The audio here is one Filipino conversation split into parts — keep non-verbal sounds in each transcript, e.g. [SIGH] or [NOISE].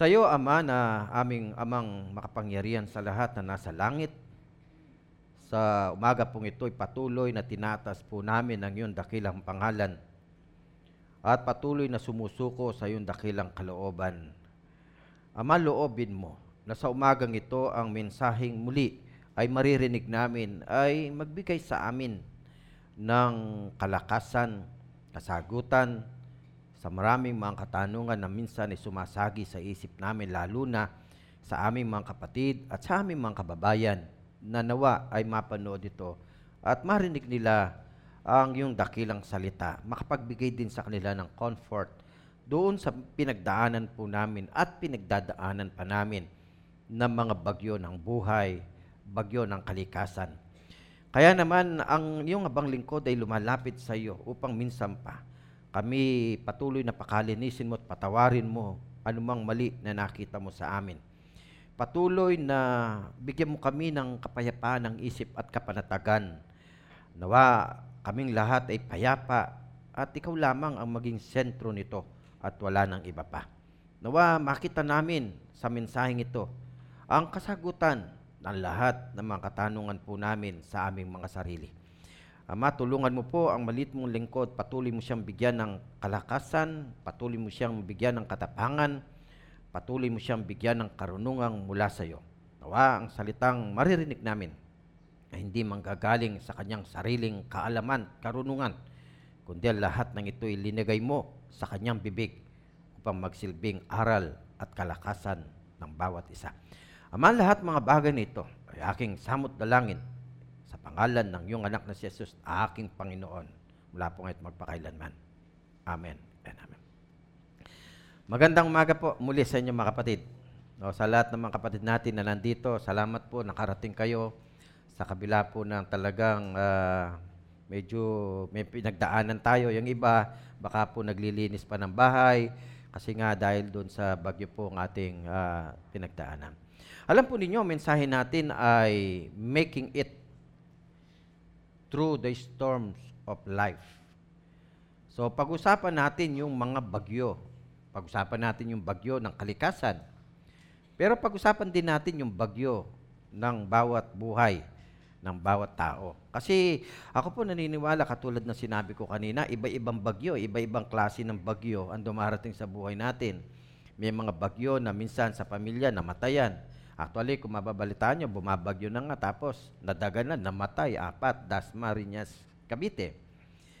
Sa iyo, Ama, na aming amang makapangyarihan sa lahat na nasa langit, sa umaga pong ito'y patuloy na tinatas po namin ang iyong dakilang pangalan at patuloy na sumusuko sa iyong dakilang kalooban. Ama, loobin mo na sa umagang ito ang mensaheng muli ay maririnig namin ay magbigay sa amin ng kalakasan, kasagutan, sa maraming mga katanungan na minsan ay sumasagi sa isip namin lalo na sa aming mga kapatid at sa aming mga kababayan na nawa ay mapanood ito at marinig nila ang yung dakilang salita, makapagbigay din sa kanila ng comfort doon sa pinagdaanan po namin at pinagdadaanan pa namin ng mga bagyo ng buhay, bagyo ng kalikasan. Kaya naman, ang iyong abang lingkod ay lumalapit sa iyo upang minsan pa kami patuloy na pakalinisin mo at patawarin mo anumang mali na nakita mo sa amin. Patuloy na bigyan mo kami ng kapayapaan ng isip at kapanatagan. Nawa kaming lahat ay payapa at ikaw lamang ang maging sentro nito at wala nang iba pa. Nawa makita namin sa mensaheng ito ang kasagutan ng lahat ng mga katanungan po namin sa aming mga sarili. Ama, tulungan mo po ang malit mong lingkod. Patuloy mo siyang bigyan ng kalakasan, patuloy mo siyang bigyan ng katapangan, patuloy mo siyang bigyan ng karunungang mula sa iyo. Nawa ang salitang maririnig namin na hindi manggagaling sa kanyang sariling kaalaman, karunungan, kundi lahat ng ito ilinagay mo sa kanyang bibig upang magsilbing aral at kalakasan ng bawat isa. Ama, lahat mga bagay nito ay aking samot dalangin pangalan ng iyong anak na si Jesus, aking Panginoon, mula po ngayon magpakailanman. Amen and Amen. Magandang umaga po muli sa inyo mga kapatid. No, sa lahat ng mga kapatid natin na nandito, salamat po, nakarating kayo sa kabila po ng talagang uh, medyo may pinagdaanan tayo. Yung iba, baka po naglilinis pa ng bahay kasi nga dahil doon sa bagyo po ng ating uh, pinagdaanan. Alam po ninyo, mensahe natin ay making it through the storms of life. So pag-usapan natin yung mga bagyo. Pag-usapan natin yung bagyo ng kalikasan. Pero pag-usapan din natin yung bagyo ng bawat buhay ng bawat tao. Kasi ako po naniniwala, katulad ng sinabi ko kanina, iba-ibang bagyo, iba-ibang klase ng bagyo ang dumarating sa buhay natin. May mga bagyo na minsan sa pamilya namatayan. Actually, kung mababalitaan nyo, bumabagyo na nga tapos nadaga na, namatay, apat, Dasma, Riñas, Cavite.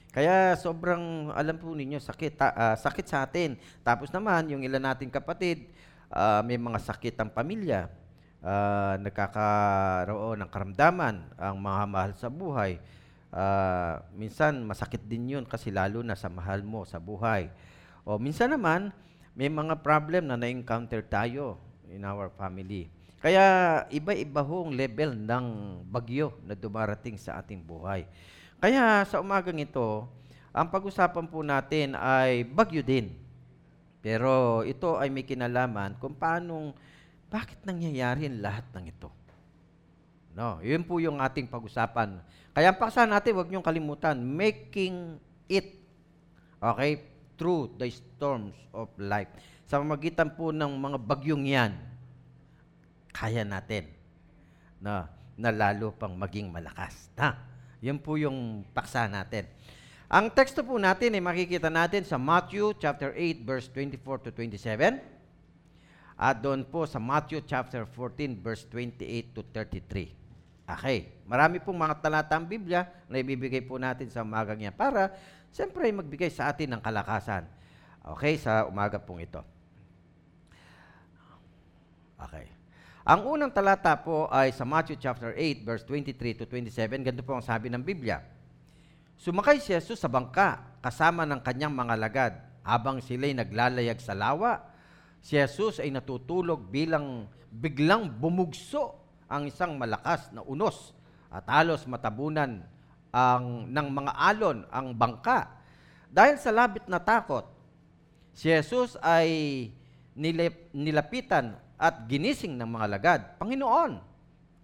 Kaya sobrang, alam po ninyo, sakit, uh, sakit sa atin. Tapos naman, yung ilan nating kapatid, uh, may mga sakit ang pamilya. Uh, nagkakaroon ng karamdaman ang mga mahal sa buhay. Uh, minsan, masakit din yun kasi lalo na sa mahal mo sa buhay. O minsan naman, may mga problem na na-encounter tayo in our family. Kaya iba-iba hong level ng bagyo na dumarating sa ating buhay. Kaya sa umagang ito, ang pag-usapan po natin ay bagyo din. Pero ito ay may kinalaman kung paanong, bakit nangyayari ang lahat ng ito. No, yun po yung ating pag-usapan. Kaya ang paksa natin, huwag niyong kalimutan, making it, okay, through the storms of life. Sa magitan po ng mga bagyong yan, kaya natin na, na lalo pang maging malakas. Na, yun po yung paksa natin. Ang teksto po natin ay makikita natin sa Matthew chapter 8 verse 24 to 27 at doon po sa Matthew chapter 14 verse 28 to 33. Okay, marami pong mga talata ang Biblia na ibibigay po natin sa umagang yan para siyempre magbigay sa atin ng kalakasan. Okay, sa umaga pong ito. Okay. Ang unang talata po ay sa Matthew chapter 8 verse 23 to 27. Ganito po ang sabi ng Biblia. Sumakay si Jesus sa bangka kasama ng kanyang mga lagad. Habang sila'y naglalayag sa lawa, si Jesus ay natutulog bilang biglang bumugso ang isang malakas na unos at halos matabunan ang, ng mga alon ang bangka. Dahil sa labit na takot, si Jesus ay nilap, nilapitan at ginising ng mga lagad, Panginoon,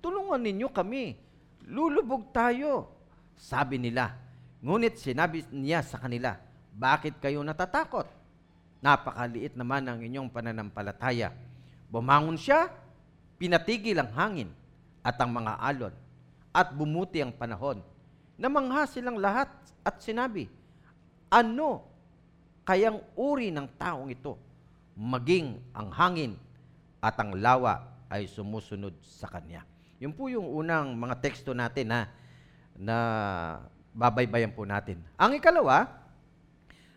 tulungan ninyo kami. Lulubog tayo. Sabi nila. Ngunit sinabi niya sa kanila, bakit kayo natatakot? Napakaliit naman ang inyong pananampalataya. Bumangon siya, pinatigil ang hangin at ang mga alon, at bumuti ang panahon. Namangha silang lahat at sinabi, Ano kayang uri ng taong ito? Maging ang hangin at ang lawa ay sumusunod sa kanya. Yun po yung unang mga teksto natin na, na babaybayan po natin. Ang ikalawa,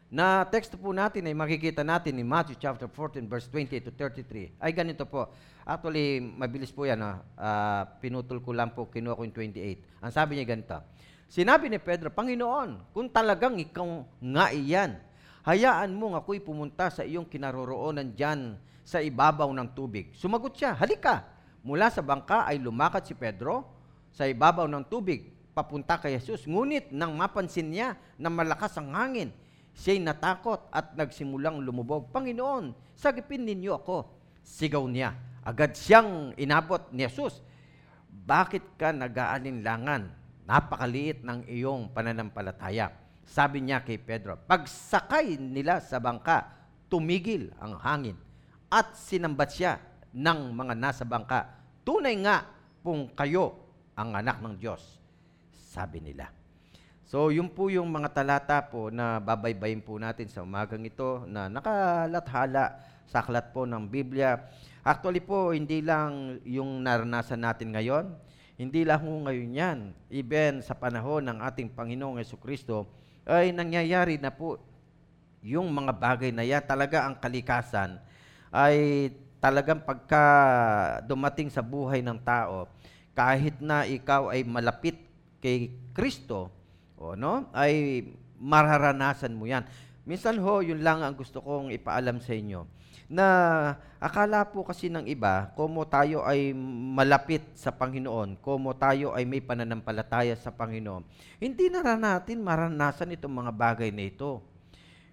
na teksto po natin ay makikita natin in Matthew chapter 14 verse 28 to 33. Ay ganito po. Actually, mabilis po yan. Uh, pinutol ko lang po, kinuha ko yung 28. Ang sabi niya ganito. Sinabi ni Pedro, Panginoon, kung talagang ikaw nga iyan, hayaan mo nga ako'y pumunta sa iyong kinaroroonan dyan sa ibabaw ng tubig. Sumagot siya, halika. Mula sa bangka ay lumakad si Pedro sa ibabaw ng tubig papunta kay Jesus. Ngunit nang mapansin niya na malakas ang hangin, Siya'y natakot at nagsimulang lumubog. Panginoon, sagipin ninyo ako. Sigaw niya. Agad siyang inabot ni Jesus. Bakit ka nag-aalinlangan? Napakaliit ng iyong pananampalataya. Sabi niya kay Pedro, pagsakay nila sa bangka, tumigil ang hangin at sinambat siya ng mga nasa bangka. Tunay nga kung kayo ang anak ng Diyos, sabi nila. So, yun po yung mga talata po na babaybayin po natin sa umagang ito na nakalathala sa aklat po ng Biblia. Actually po, hindi lang yung naranasan natin ngayon, hindi lang po ngayon yan. Even sa panahon ng ating Panginoong Yeso Kristo, ay nangyayari na po yung mga bagay na yan. Talaga ang kalikasan ay talagang pagka dumating sa buhay ng tao, kahit na ikaw ay malapit kay Kristo, o no, ay mararanasan mo yan. Minsan ho, yun lang ang gusto kong ipaalam sa inyo. Na akala po kasi ng iba, komo tayo ay malapit sa Panginoon, komo tayo ay may pananampalataya sa Panginoon, hindi na natin maranasan itong mga bagay na ito.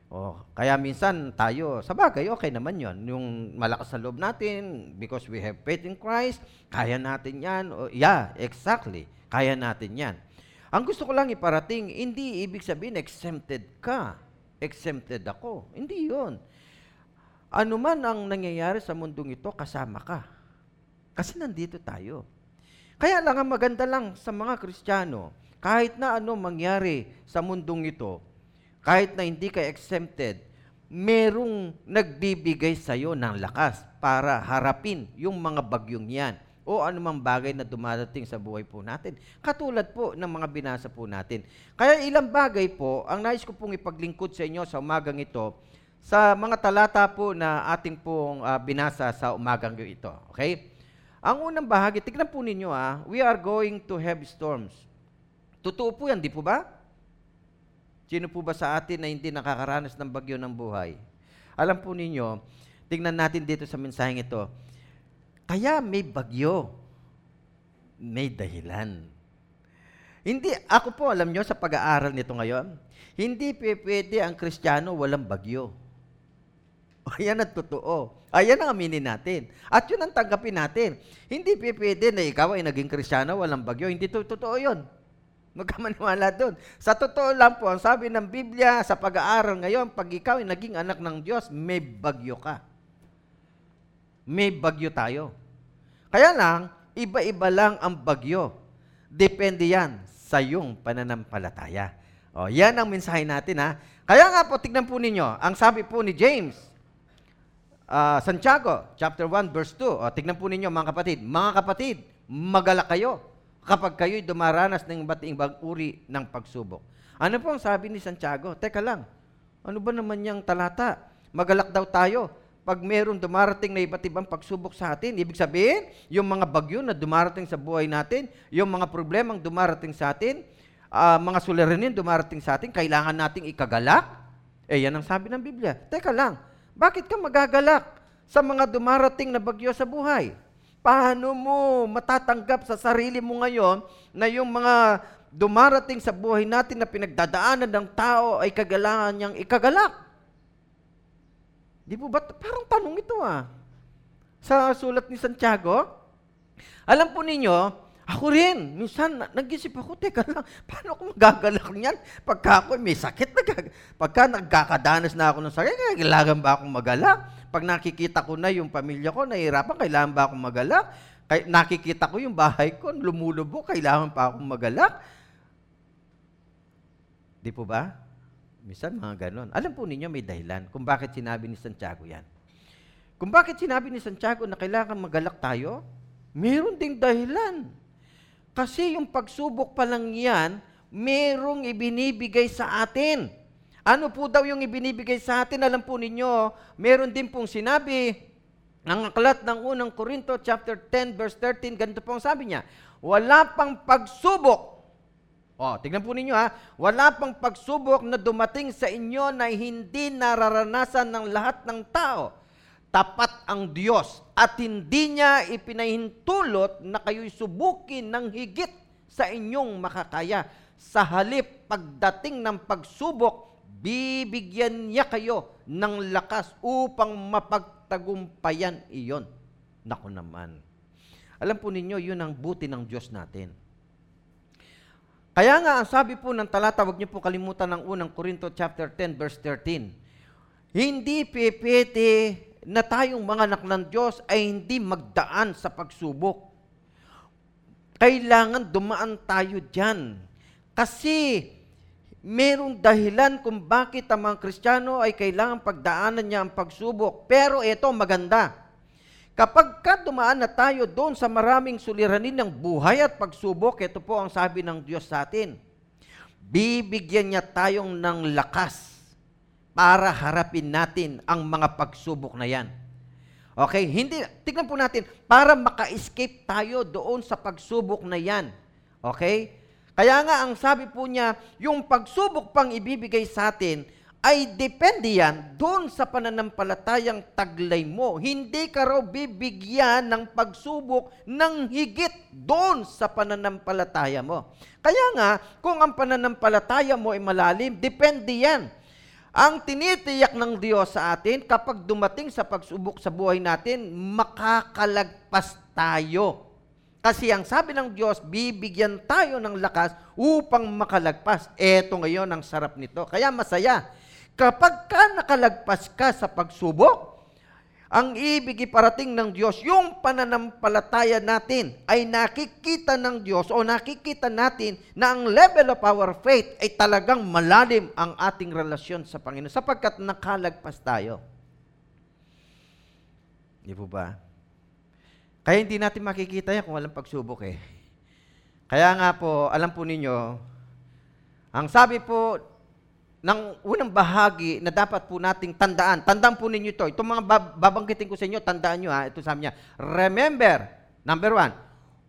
Oh, kaya minsan tayo, sa bagay, okay naman yon Yung malakas sa loob natin, because we have faith in Christ, kaya natin yan. Oh, yeah, exactly. Kaya natin yan. Ang gusto ko lang iparating, hindi ibig sabihin exempted ka. Exempted ako. Hindi yon. Ano man ang nangyayari sa mundong ito, kasama ka. Kasi nandito tayo. Kaya lang ang maganda lang sa mga Kristiyano, kahit na ano mangyari sa mundong ito, kahit na hindi ka exempted, merong nagbibigay sa iyo ng lakas para harapin yung mga bagyong yan o anumang bagay na dumadating sa buhay po natin. Katulad po ng mga binasa po natin. Kaya ilang bagay po, ang nais ko pong ipaglingkod sa inyo sa umagang ito, sa mga talata po na ating pong uh, binasa sa umagang ito. Okay? Ang unang bahagi, tignan po ninyo ah, we are going to have storms. Totoo po yan, di po ba? Sino po ba sa atin na hindi nakakaranas ng bagyo ng buhay? Alam po ninyo, tignan natin dito sa mensaheng ito, kaya may bagyo. May dahilan. Hindi, ako po, alam nyo, sa pag-aaral nito ngayon, hindi pwede ang kristyano walang bagyo. [LAUGHS] Ayan ang totoo. Ayan ang aminin natin. At yun ang tanggapin natin. Hindi pwede na ikaw ay naging kristyano, walang bagyo. Hindi to totoo yun. Magkamaniwala doon. Sa totoo lang po, ang sabi ng Biblia sa pag-aaral ngayon, pag ikaw ay naging anak ng Diyos, may bagyo ka may bagyo tayo. Kaya lang, iba-iba lang ang bagyo. Depende yan sa iyong pananampalataya. O, yan ang mensahe natin ha. Kaya nga po, tignan po ninyo, ang sabi po ni James, uh, Santiago, chapter 1, verse 2. O, tignan po ninyo mga kapatid. Mga kapatid, magalak kayo kapag kayo'y dumaranas ng iba't ibang uri ng pagsubok. Ano po ang sabi ni Santiago? Teka lang, ano ba naman yung talata? Magalak daw tayo pag meron dumarating na iba't ibang pagsubok sa atin, ibig sabihin, yung mga bagyo na dumarating sa buhay natin, yung mga problemang dumarating sa atin, uh, mga suliranin dumarating sa atin, kailangan nating ikagalak? Eh, yan ang sabi ng Biblia. Teka lang, bakit ka magagalak sa mga dumarating na bagyo sa buhay? Paano mo matatanggap sa sarili mo ngayon na yung mga dumarating sa buhay natin na pinagdadaanan ng tao ay kagalangan niyang ikagalak? Di po ba? Parang tanong ito ah. Sa sulat ni Santiago, alam po ninyo, Ako rin, minsan na- nag-isip ako, teka lang, [LAUGHS] paano ako magagalak niyan? Pagka ako may sakit, nagag- pagka nagkakadanas na ako ng sakit, kailangan ba akong magalak? Pag nakikita ko na yung pamilya ko, nahihirapan, kailangan ba akong magalak? Kay, nakikita ko yung bahay ko, lumulubog, kailangan pa akong magalak? Di po ba? Minsan mga ganon. Alam po ninyo may dahilan kung bakit sinabi ni Santiago yan. Kung bakit sinabi ni Santiago na kailangan magalak tayo, meron ding dahilan. Kasi yung pagsubok pa lang yan, merong ibinibigay sa atin. Ano po daw yung ibinibigay sa atin? Alam po ninyo, meron din pong sinabi ang aklat ng unang Korinto chapter 10 verse 13, ganito po ang sabi niya, wala pang pagsubok. Oh, tingnan po ninyo ha, wala pang pagsubok na dumating sa inyo na hindi nararanasan ng lahat ng tao. Tapat ang Diyos at hindi niya ipinahintulot na kayo'y subukin ng higit sa inyong makakaya. Sa halip pagdating ng pagsubok, bibigyan niya kayo ng lakas upang mapagtagumpayan iyon. Nako naman. Alam po ninyo, yun ang buti ng Diyos natin. Kaya nga, ang sabi po ng talata, huwag niyo po kalimutan ng unang Korinto chapter 10 verse 13. Hindi pipiti na tayong mga anak ng Diyos ay hindi magdaan sa pagsubok. Kailangan dumaan tayo dyan. Kasi merong dahilan kung bakit ang mga Kristiyano ay kailangan pagdaanan niya ang pagsubok. Pero ito maganda. Kapag ka dumaan na tayo doon sa maraming suliranin ng buhay at pagsubok, ito po ang sabi ng Diyos sa atin. Bibigyan niya tayong ng lakas para harapin natin ang mga pagsubok na yan. Okay, hindi, tignan po natin, para maka-escape tayo doon sa pagsubok na yan. Okay? Kaya nga ang sabi po niya, yung pagsubok pang ibibigay sa atin, ay depende yan doon sa pananampalatayang taglay mo. Hindi ka raw bibigyan ng pagsubok ng higit doon sa pananampalataya mo. Kaya nga, kung ang pananampalataya mo ay malalim, depende yan. Ang tinitiyak ng Diyos sa atin, kapag dumating sa pagsubok sa buhay natin, makakalagpas tayo. Kasi ang sabi ng Diyos, bibigyan tayo ng lakas upang makalagpas. Eto ngayon ang sarap nito. Kaya masaya. Kapag ka nakalagpas ka sa pagsubok, ang ibig iparating ng Diyos, yung pananampalataya natin ay nakikita ng Diyos o nakikita natin na ang level of our faith ay talagang malalim ang ating relasyon sa Panginoon sapagkat nakalagpas tayo. Di po ba? Kaya hindi natin makikita yan kung walang pagsubok eh. Kaya nga po, alam po ninyo, ang sabi po ng unang bahagi na dapat po nating tandaan. Tandaan po ninyo ito. Itong mga babanggitin ko sa inyo, tandaan nyo ha. Ito sabi niya, remember, number one,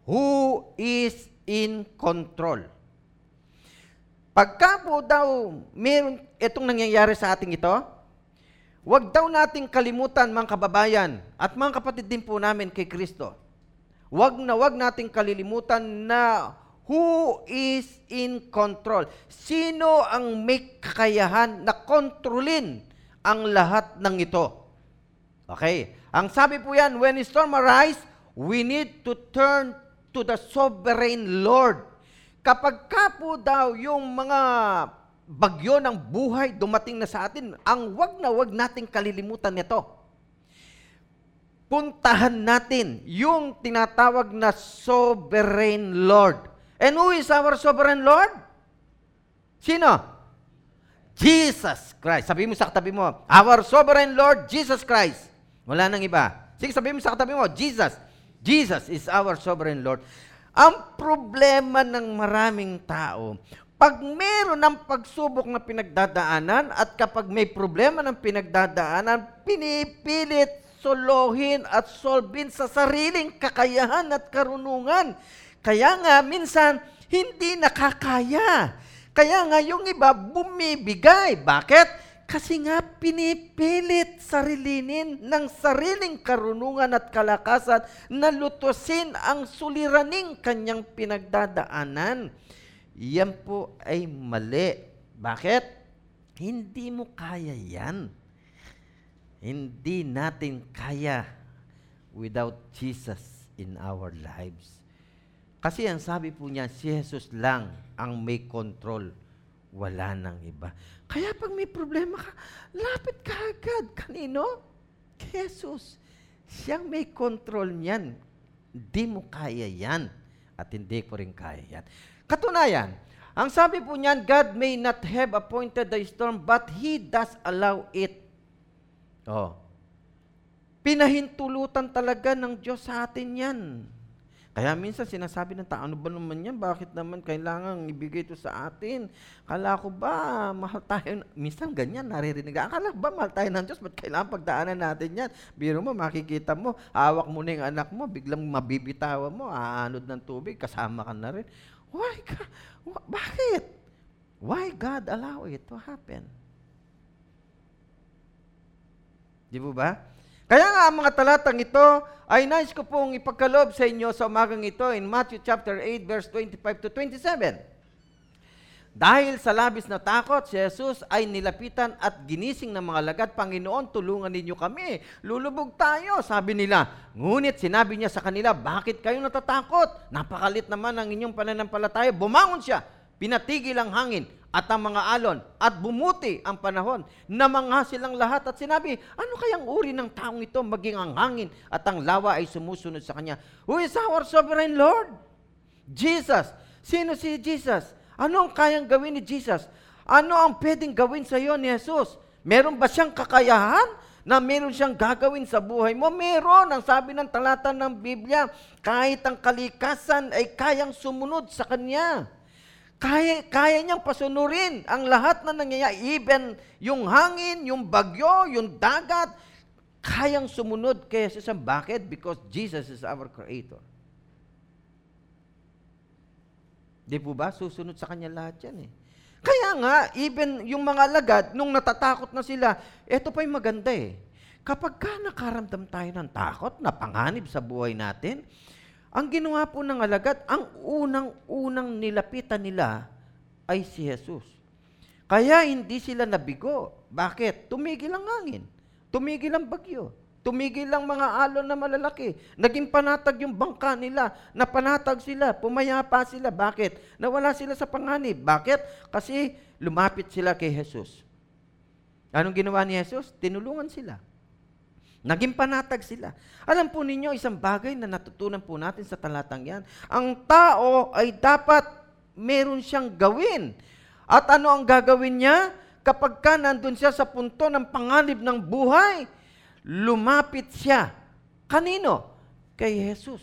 who is in control. Pagka po daw meron itong nangyayari sa ating ito, Huwag daw nating kalimutan mga kababayan at mga kapatid din po namin kay Kristo. Huwag na huwag nating kalilimutan na who is in control. Sino ang may kakayahan na kontrolin ang lahat ng ito? Okay. Ang sabi po yan, when storm arise, we need to turn to the sovereign Lord. Kapag ka po daw yung mga bagyo ng buhay dumating na sa atin, ang wag na wag nating kalilimutan nito. Puntahan natin yung tinatawag na sovereign Lord. And who is our sovereign Lord? Sino? Jesus Christ. Sabi mo sa katabi mo, our sovereign Lord, Jesus Christ. Wala nang iba. Sige, sabi mo sa katabi mo, Jesus. Jesus is our sovereign Lord. Ang problema ng maraming tao, pag meron ng pagsubok na pinagdadaanan at kapag may problema ng pinagdadaanan, pinipilit solohin at solvin sa sariling kakayahan at karunungan. Kaya nga, minsan, hindi nakakaya. Kaya nga, yung iba bumibigay. Bakit? Kasi nga pinipilit sarilinin ng sariling karunungan at kalakasan na lutusin ang suliraning kanyang pinagdadaanan. Yan po ay mali. Bakit? Hindi mo kaya yan. Hindi natin kaya without Jesus in our lives. Kasi ang sabi po niya, si Jesus lang ang may control. Wala nang iba. Kaya pag may problema ka, lapit ka agad. Kanino? Jesus. Siyang may control niyan. Hindi mo kaya yan. At hindi ko rin kaya yan. Katunayan, ang sabi po niyan, God may not have appointed the storm, but He does allow it. Oh. Pinahintulutan talaga ng Diyos sa atin yan. Kaya minsan sinasabi ng tao, ano ba naman yan? Bakit naman kailangan ibigay ito sa atin? Kala ko ba mahal tayo? Minsan ganyan, naririnig. Akala ba mahal tayo ng Diyos? Ba't kailangan pagdaanan natin yan? Biro mo, makikita mo, hawak mo na yung anak mo, biglang mabibitawan mo, aanod ng tubig, kasama ka na rin. Why ka? Wh- bakit? Why God allow it to happen? Di po ba? Kaya nga ang mga talatang ito ay nais ko pong ipagkalob sa inyo sa umagang ito in Matthew chapter 8 verse 25 to 27. Dahil sa labis na takot, si Jesus ay nilapitan at ginising ng mga lagad, Panginoon, tulungan ninyo kami. Lulubog tayo, sabi nila. Ngunit sinabi niya sa kanila, bakit kayo natatakot? Napakalit naman ang inyong pananampalataya. Bumangon siya, pinatigil ang hangin at ang mga alon at bumuti ang panahon. Namangha silang lahat at sinabi, ano kayang uri ng taong ito maging ang hangin at ang lawa ay sumusunod sa kanya? Who is our sovereign Lord? Jesus. Sino si Jesus? Ano ang kayang gawin ni Jesus? Ano ang pwedeng gawin sa iyo ni Jesus? Meron ba siyang kakayahan na meron siyang gagawin sa buhay mo? Meron. Ang sabi ng talata ng Biblia, kahit ang kalikasan ay kayang sumunod sa Kanya. Kaya, kaya niyang pasunurin ang lahat na nangyayari. Even yung hangin, yung bagyo, yung dagat, kayang sumunod kay Jesus. Bakit? Because Jesus is our Creator. Di po ba? Susunod sa Kanya lahat yan eh. Kaya nga, even yung mga alagad, nung natatakot na sila, eto pa yung maganda eh. Kapag ka nakaramdam tayo ng takot, napanganib sa buhay natin, ang ginawa po ng alagad, ang unang-unang nilapitan nila ay si Jesus. Kaya hindi sila nabigo. Bakit? Tumigil ang hangin. Tumigil ang bagyo. Tumigil ang mga alon na malalaki. Naging panatag yung bangka nila. Napanatag sila. Pumayapa sila. Bakit? Nawala sila sa panganib. Bakit? Kasi lumapit sila kay Jesus. Anong ginawa ni Jesus? Tinulungan sila. Naging panatag sila. Alam po ninyo, isang bagay na natutunan po natin sa talatang yan. Ang tao ay dapat meron siyang gawin. At ano ang gagawin niya? Kapag ka nandun siya sa punto ng panganib ng buhay, lumapit siya. Kanino? Kay Jesus.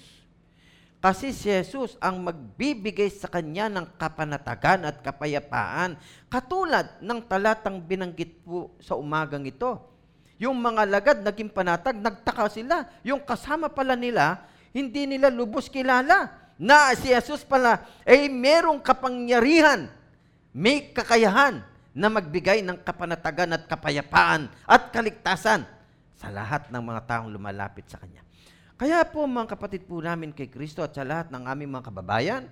Kasi si Jesus ang magbibigay sa kanya ng kapanatagan at kapayapaan, katulad ng talatang binanggit po sa umagang ito. Yung mga lagad naging panatag, nagtaka sila. Yung kasama pala nila, hindi nila lubos kilala na si Jesus pala ay merong kapangyarihan, may kakayahan na magbigay ng kapanatagan at kapayapaan at kaligtasan sa lahat ng mga taong lumalapit sa Kanya. Kaya po mga kapatid po namin kay Kristo at sa lahat ng aming mga kababayan,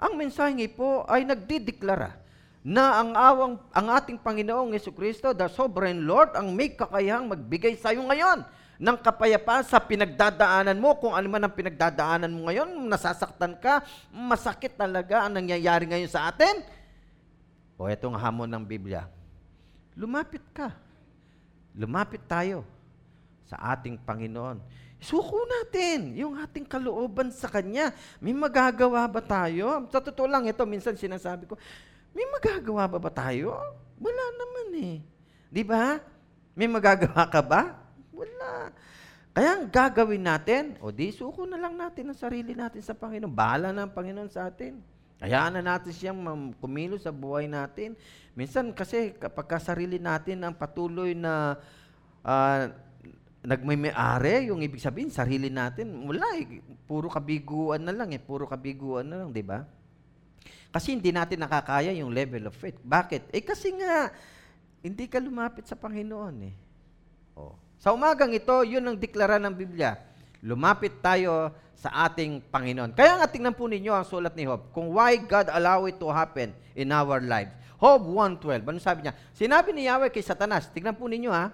ang mensahe po ay nagdideklara na ang awang ang ating Panginoong Yesu Kristo, the Sovereign Lord, ang may kakayahang magbigay sa iyo ngayon ng kapayapaan sa pinagdadaanan mo. Kung ano man ang pinagdadaanan mo ngayon, nasasaktan ka, masakit talaga ang nangyayari ngayon sa atin. O itong hamon ng Biblia, lumapit ka. Lumapit tayo sa ating Panginoon. Suko natin yung ating kalooban sa Kanya. May magagawa ba tayo? Sa totoo lang, ito minsan sinasabi ko, may magagawa ba ba tayo? Wala naman eh. Di ba? May magagawa ka ba? Wala. Kaya ang gagawin natin, o di suko na lang natin ang sarili natin sa Panginoon. Bahala na ang Panginoon sa atin. Hayaan na natin siyang kumilos sa buhay natin. Minsan kasi kapag sarili natin ang patuloy na uh, nagmay-ari, yung ibig sabihin, sarili natin, wala eh. Puro kabiguan na lang eh. Puro kabiguan na lang, di ba? Kasi hindi natin nakakaya yung level of faith. Bakit? Eh kasi nga, hindi ka lumapit sa Panginoon eh. Oh. Sa umagang ito, yun ang deklara ng Biblia. Lumapit tayo sa ating Panginoon. Kaya nga tingnan po ninyo ang sulat ni Job, kung why God allow it to happen in our lives. Job 1.12, ano sabi niya? Sinabi ni Yahweh kay Satanas, tingnan po ninyo ha,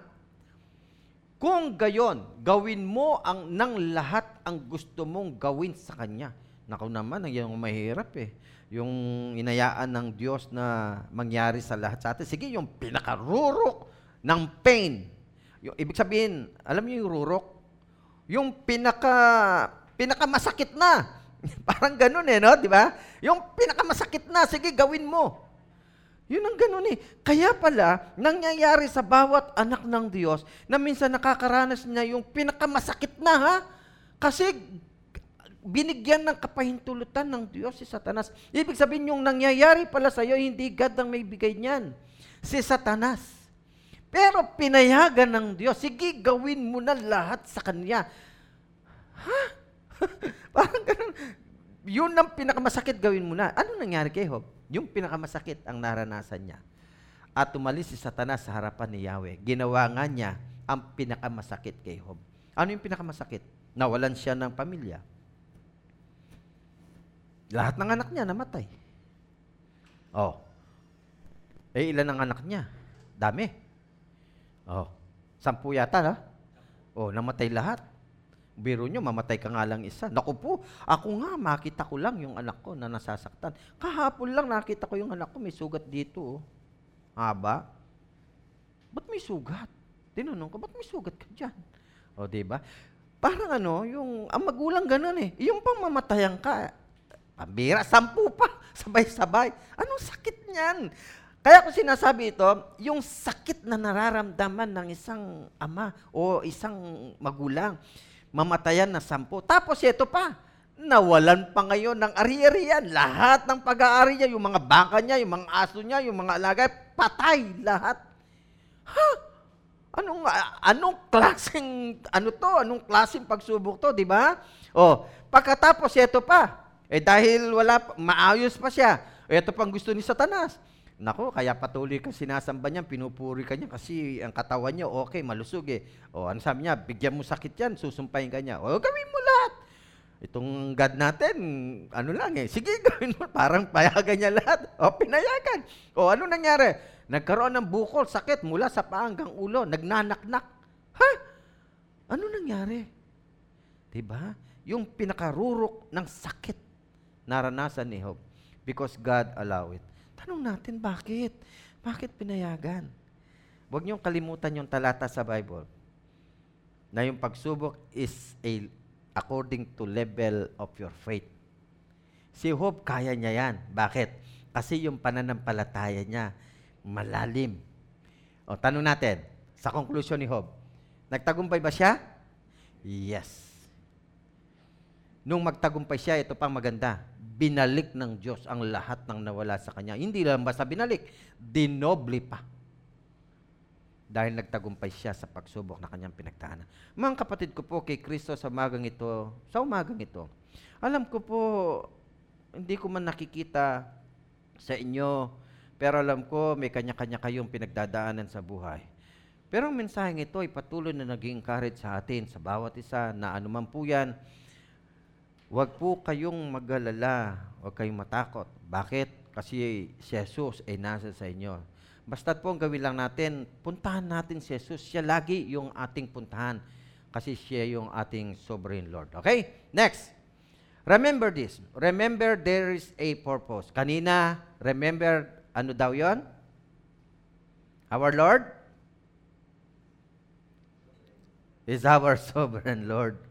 kung gayon, gawin mo ang nang lahat ang gusto mong gawin sa Kanya. Naku naman, ang yung mahirap eh. Yung inayaan ng Diyos na mangyari sa lahat sa atin. Sige, yung pinakarurok ng pain. Yung, ibig sabihin, alam niyo yung rurok? Yung pinaka, pinakamasakit na. [LAUGHS] Parang ganun eh, no? Di ba? Yung pinakamasakit na, sige, gawin mo. Yun ang ganun eh. Kaya pala, nangyayari sa bawat anak ng Diyos na minsan nakakaranas niya yung pinakamasakit na ha. Kasi binigyan ng kapahintulutan ng Diyos si Satanas. Ibig sabihin yung nangyayari pala sa iyo, hindi God ang may bigay niyan. Si Satanas. Pero pinayagan ng Diyos, sige gawin mo na lahat sa Kanya. Ha? [LAUGHS] Parang ganun. Yun ang pinakamasakit gawin mo na. Ano nangyari kay Job? Yung pinakamasakit ang naranasan niya. At tumalis si Satanas sa harapan ni Yahweh. Ginawa nga niya ang pinakamasakit kay Job. Ano yung pinakamasakit? Nawalan siya ng pamilya lahat ng anak niya namatay. Oh. Eh, ilan ang anak niya? Dami. Oh. Sampu yata, ha? Oh, namatay lahat. Biro nyo, mamatay ka nga lang isa. Naku po, ako nga, makita ko lang yung anak ko na nasasaktan. Kahapon lang nakita ko yung anak ko, may sugat dito. Oh. Haba. Ba't may sugat? Tinanong ko, ba't may sugat ka dyan? O, oh, ba? Parang ano, yung, ang magulang ganun eh. Yung pang mamatayan ka, Pambira, sampu pa, [LAUGHS] sabay-sabay. Anong sakit niyan? Kaya ko sinasabi ito, yung sakit na nararamdaman ng isang ama o isang magulang, mamatayan na sampu. Tapos ito pa, nawalan pa ngayon ng ari-arian. Lahat ng pag-aari niya, yung mga bangka niya, yung mga aso niya, yung mga alaga, patay lahat. Ha? Anong, anong klaseng, ano to? Anong klaseng pagsubok to, di ba? O, pagkatapos ito pa, eh dahil wala, maayos pa siya. Ito pang gusto ni Satanas. Nako, kaya patuloy ka sinasamba niya, pinupuri ka niya kasi ang katawan niya okay, malusog eh. O ano sabi niya, bigyan mo sakit yan, susumpahin ka niya. O gawin mo lahat. Itong God natin, ano lang eh, sige [LAUGHS] gawin mo, parang payagan niya lahat. O pinayagan. O ano nangyari? Nagkaroon ng bukol, sakit mula sa paa hanggang ulo, nagnanaknak. Ha? Ano nangyari? 'Di ba? Yung pinakarurok ng sakit naranasan ni Job because God allow it. Tanong natin, bakit? Bakit pinayagan? Huwag niyong kalimutan yung talata sa Bible na yung pagsubok is a according to level of your faith. Si Job, kaya niya yan. Bakit? Kasi yung pananampalataya niya, malalim. O, tanong natin, sa conclusion ni Job, nagtagumpay ba siya? Yes. Nung magtagumpay siya, ito pang maganda binalik ng Diyos ang lahat ng nawala sa Kanya. Hindi lang basta binalik, dinoble pa. Dahil nagtagumpay siya sa pagsubok na kanyang pinagdaanan. Mga kapatid ko po kay Kristo sa umagang ito, sa umagang ito, alam ko po, hindi ko man nakikita sa inyo, pero alam ko may kanya-kanya kayong pinagdadaanan sa buhay. Pero ang mensaheng ito ay patuloy na naging encourage sa atin, sa bawat isa, na anuman po yan, Huwag po kayong magalala, huwag kayong matakot. Bakit? Kasi si Jesus ay nasa sa inyo. Basta po ang gawin lang natin, puntahan natin si Jesus. Siya lagi yung ating puntahan kasi siya yung ating sovereign Lord. Okay? Next. Remember this. Remember there is a purpose. Kanina, remember, ano daw yon? Our Lord is our [LAUGHS] sovereign Lord.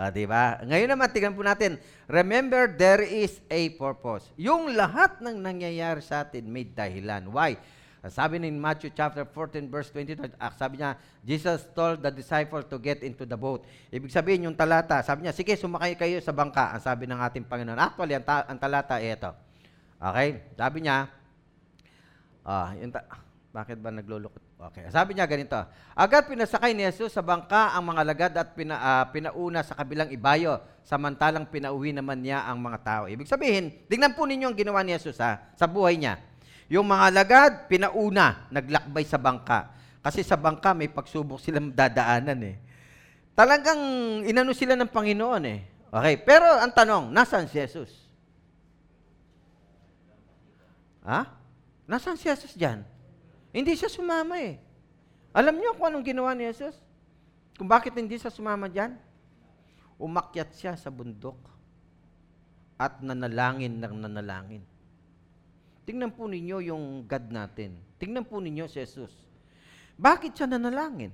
Uh, di ba? Ngayon naman, tingnan po natin. Remember, there is a purpose. Yung lahat ng nangyayari sa atin may dahilan. Why? Sabi ni Matthew chapter 14 verse 22, ah, sabi niya, Jesus told the disciple to get into the boat. Ibig sabihin yung talata, sabi niya, sige, sumakay kayo sa bangka, ang sabi ng ating Panginoon. Actually, ang, ta- ang talata ay ito. Okay? Sabi niya, ah, yung ta- bakit ba naglulukot? Okay. Sabi niya ganito, Agad pinasakay ni Jesus sa bangka ang mga lagad at pina, uh, pinauna sa kabilang ibayo, samantalang pinauwi naman niya ang mga tao. Ibig sabihin, tingnan po ninyo ang ginawa ni Jesus ha, sa buhay niya. Yung mga lagad, pinauna, naglakbay sa bangka. Kasi sa bangka, may pagsubok silang [LAUGHS] dadaanan eh. Talagang inano sila ng Panginoon eh. Okay, pero ang tanong, nasaan si Jesus? Ha? Nasaan si Jesus dyan? Hindi siya sumama eh. Alam niyo kung anong ginawa ni Jesus? Kung bakit hindi siya sumama dyan? Umakyat siya sa bundok. at nanalangin ng nanalangin. Tingnan po ninyo yung God natin. Tingnan po ninyo si Jesus. Bakit siya nanalangin?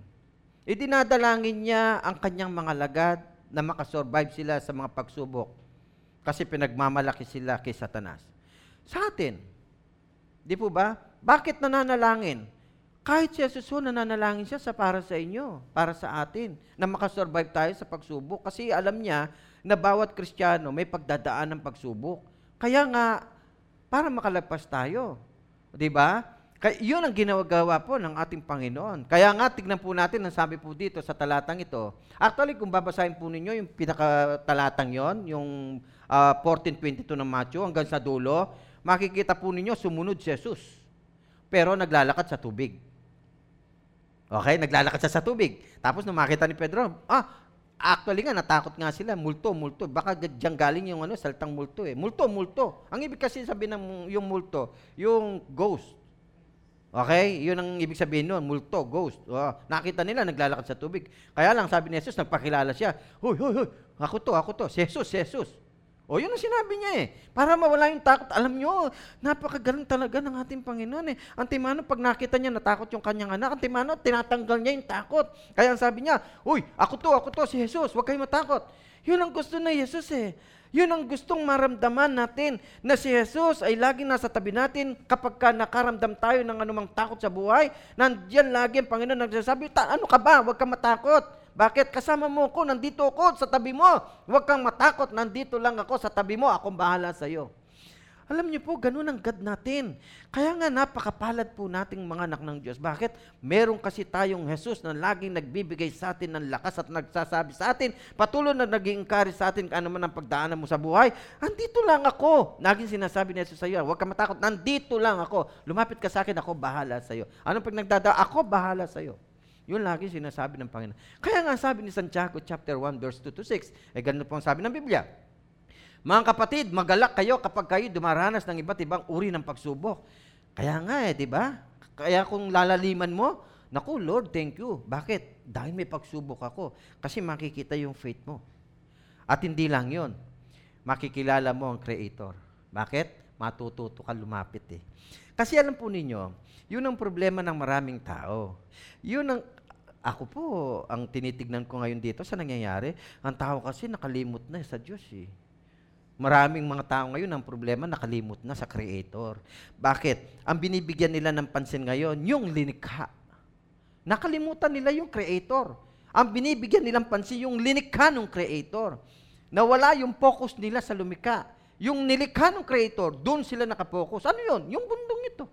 Idinadalangin niya ang kanyang mga lagad na makasurvive sila sa mga pagsubok kasi pinagmamalaki sila kay Satanas. Sa atin, di po ba? Bakit nananalangin? Kahit si Jesus ho, nananalangin siya sa para sa inyo, para sa atin, na makasurvive tayo sa pagsubok. Kasi alam niya na bawat Kristiyano may pagdadaan ng pagsubok. Kaya nga, para makalagpas tayo. Di ba? Kaya yun ang ginagawa po ng ating Panginoon. Kaya nga, tignan po natin ang sabi po dito sa talatang ito. Actually, kung babasahin po ninyo yung pinakatalatang yon, yung uh, 14.22 ng Matthew hanggang sa dulo, makikita po ninyo sumunod si Jesus. Pero naglalakad sa tubig. Okay, naglalakad siya sa tubig. Tapos nung makita ni Pedro, ah, actually nga natakot nga sila, multo, multo. Baka diyan galing yung ano, saltang multo eh. Multo, multo. Ang ibig kasi sabihin ng yung multo, yung ghost. Okay? Yun ang ibig sabihin nun, multo, ghost. Oh, nakita nila, naglalakad sa tubig. Kaya lang, sabi ni Jesus, nagpakilala siya. Hoy, hoy, hoy, ako to, ako to. Si Jesus, si Jesus. O, yun ang sinabi niya eh. Para mawala yung takot. Alam nyo, napakagaling talaga ng ating Panginoon eh. Ang timano, pag nakita niya natakot yung kanyang anak, ang timano, tinatanggal niya yung takot. Kaya ang sabi niya, Uy, ako to, ako to, si Jesus, huwag kayong matakot. Yun ang gusto na Jesus eh. Yun ang gustong maramdaman natin na si Jesus ay laging nasa tabi natin kapag ka nakaramdam tayo ng anumang takot sa buhay. Nandiyan lagi ang Panginoon nagsasabi, ano ka ba? Huwag ka matakot. Bakit? Kasama mo ko, nandito ako sa tabi mo. Huwag kang matakot, nandito lang ako sa tabi mo, akong bahala sa iyo. Alam niyo po, ganun ang God natin. Kaya nga napakapalad po nating mga anak ng Diyos. Bakit? Meron kasi tayong Jesus na laging nagbibigay sa atin ng lakas at nagsasabi sa atin, patuloy na naging encourage sa atin ano man ang pagdaanan mo sa buhay. Andito lang ako. Laging sinasabi ni Jesus sa iyo, huwag ka matakot, nandito lang ako. Lumapit ka sa akin, ako bahala sa iyo. Anong pag nagdada? Ako bahala sa iyo. Yun lagi sinasabi ng Panginoon. Kaya nga sabi ni Santiago chapter 1 verse 2 to 6, eh ganun po ang sabi ng Biblia. Mga kapatid, magalak kayo kapag kayo dumaranas ng iba't ibang uri ng pagsubok. Kaya nga eh, di ba? Kaya kung lalaliman mo, naku Lord, thank you. Bakit? Dahil may pagsubok ako. Kasi makikita yung faith mo. At hindi lang yon makikilala mo ang Creator. Bakit? Matututo ka lumapit eh. Kasi alam po ninyo, yun ang problema ng maraming tao. Yun ang, ako po, ang tinitignan ko ngayon dito sa nangyayari, ang tao kasi nakalimot na sa Diyos eh. Maraming mga tao ngayon ang problema nakalimot na sa Creator. Bakit? Ang binibigyan nila ng pansin ngayon, yung linikha. Nakalimutan nila yung Creator. Ang binibigyan nilang pansin, yung linikha ng Creator. Nawala yung focus nila sa lumika. Yung nilikha ng Creator, doon sila nakapokus. Ano yun? Yung bundong ito.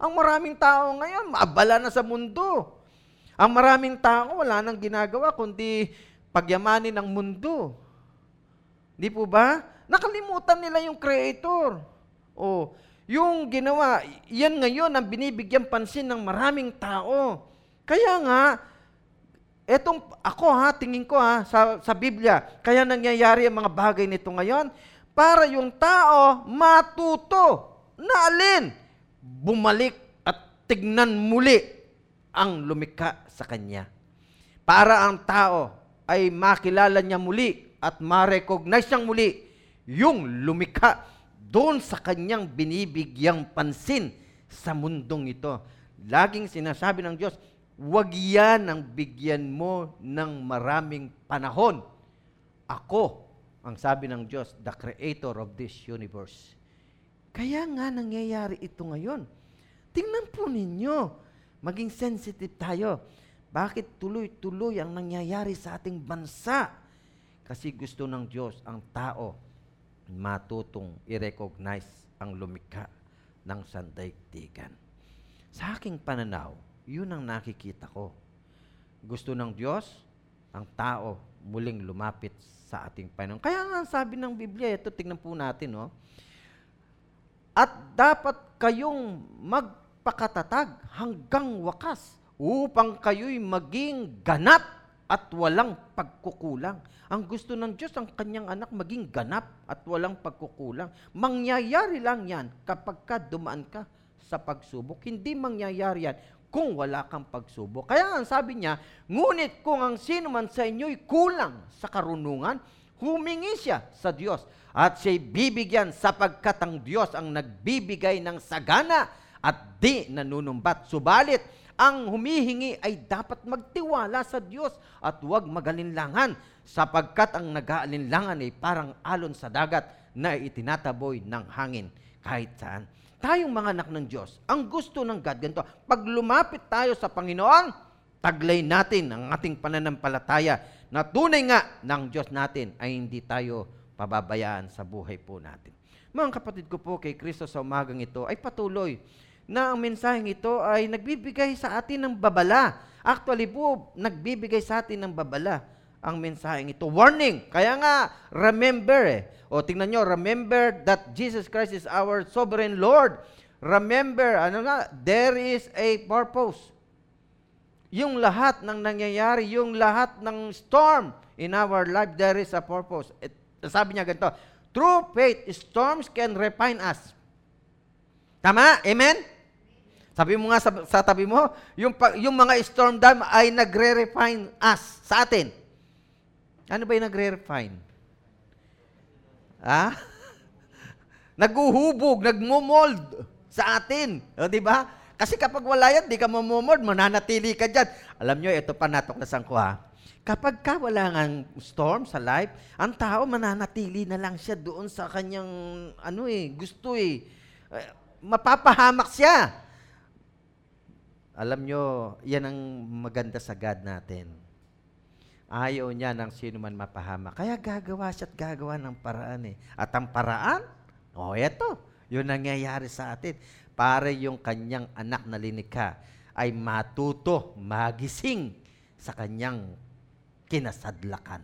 Ang maraming tao ngayon, maabala na sa mundo. Ang maraming tao, wala nang ginagawa, kundi pagyamanin ng mundo. Di po ba? Nakalimutan nila yung creator. O, yung ginawa, yan ngayon ang binibigyan pansin ng maraming tao. Kaya nga, etong ako ha, tingin ko ha, sa, sa Biblia, kaya nangyayari ang mga bagay nito ngayon, para yung tao matuto na alin, bumalik at tignan muli ang lumika sa kanya. Para ang tao ay makilala niya muli at ma-recognize niyang muli yung lumikha doon sa kanyang binibigyang pansin sa mundong ito. Laging sinasabi ng Diyos, huwag yan ang bigyan mo ng maraming panahon. Ako, ang sabi ng Diyos, the creator of this universe. Kaya nga nangyayari ito ngayon. Tingnan po ninyo, maging sensitive tayo. Bakit tuloy-tuloy ang nangyayari sa ating bansa? Kasi gusto ng Diyos ang tao matutong i-recognize ang lumikha ng sandaigdigan. Sa aking pananaw, yun ang nakikita ko. Gusto ng Diyos, ang tao muling lumapit sa ating Panginoon. Kaya nga sabi ng Biblia, ito tingnan po natin, no? At dapat kayong magpakatatag hanggang wakas upang kayo'y maging ganap at walang pagkukulang. Ang gusto ng Diyos, ang kanyang anak maging ganap at walang pagkukulang. Mangyayari lang yan kapag ka dumaan ka sa pagsubok. Hindi mangyayari yan kung wala kang pagsubok. Kaya nga sabi niya, ngunit kung ang sino man sa inyo'y kulang sa karunungan, humingi siya sa Diyos at siya'y bibigyan sapagkat ang Diyos ang nagbibigay ng sagana at di nanunumbat. Subalit, ang humihingi ay dapat magtiwala sa Diyos at huwag magalinlangan sapagkat ang nag-aalinlangan ay parang alon sa dagat na itinataboy ng hangin kahit saan. Tayong mga anak ng Diyos, ang gusto ng God, ganito, pag lumapit tayo sa Panginoon, taglay natin ang ating pananampalataya na tunay nga ng Diyos natin ay hindi tayo pababayaan sa buhay po natin. Mga kapatid ko po kay Kristo sa umagang ito ay patuloy na ang mensaheng ito ay nagbibigay sa atin ng babala. Actually po, nagbibigay sa atin ng babala ang mensaheng ito. Warning! Kaya nga, remember eh. O tingnan nyo, remember that Jesus Christ is our sovereign Lord. Remember, ano nga, there is a purpose. Yung lahat ng nangyayari, yung lahat ng storm in our life, there is a purpose. It, sabi niya ganito, True faith, storms can refine us. Tama? Amen? Sabi mo nga sa, sa tabi mo, yung, yung mga storm dam ay nagre-refine us sa atin. Ano ba yung nagre-refine? Ha? [LAUGHS] Naguhubog, nagmumold sa atin. O, di ba? Kasi kapag wala yan, di ka mamumold, mananatili ka dyan. Alam nyo, ito pa natuklasan ko ha Kapag ka wala ng storm sa life, ang tao mananatili na lang siya doon sa kanyang ano eh, gusto eh. eh mapapahamak siya. Alam nyo, yan ang maganda sa God natin. Ayaw niya ng sino man mapahamak. Kaya gagawa siya at gagawa ng paraan eh. At ang paraan, oh eto, yun nangyayari sa atin. Para yung kanyang anak na linika ay matuto, magising sa kanyang kinasadlakan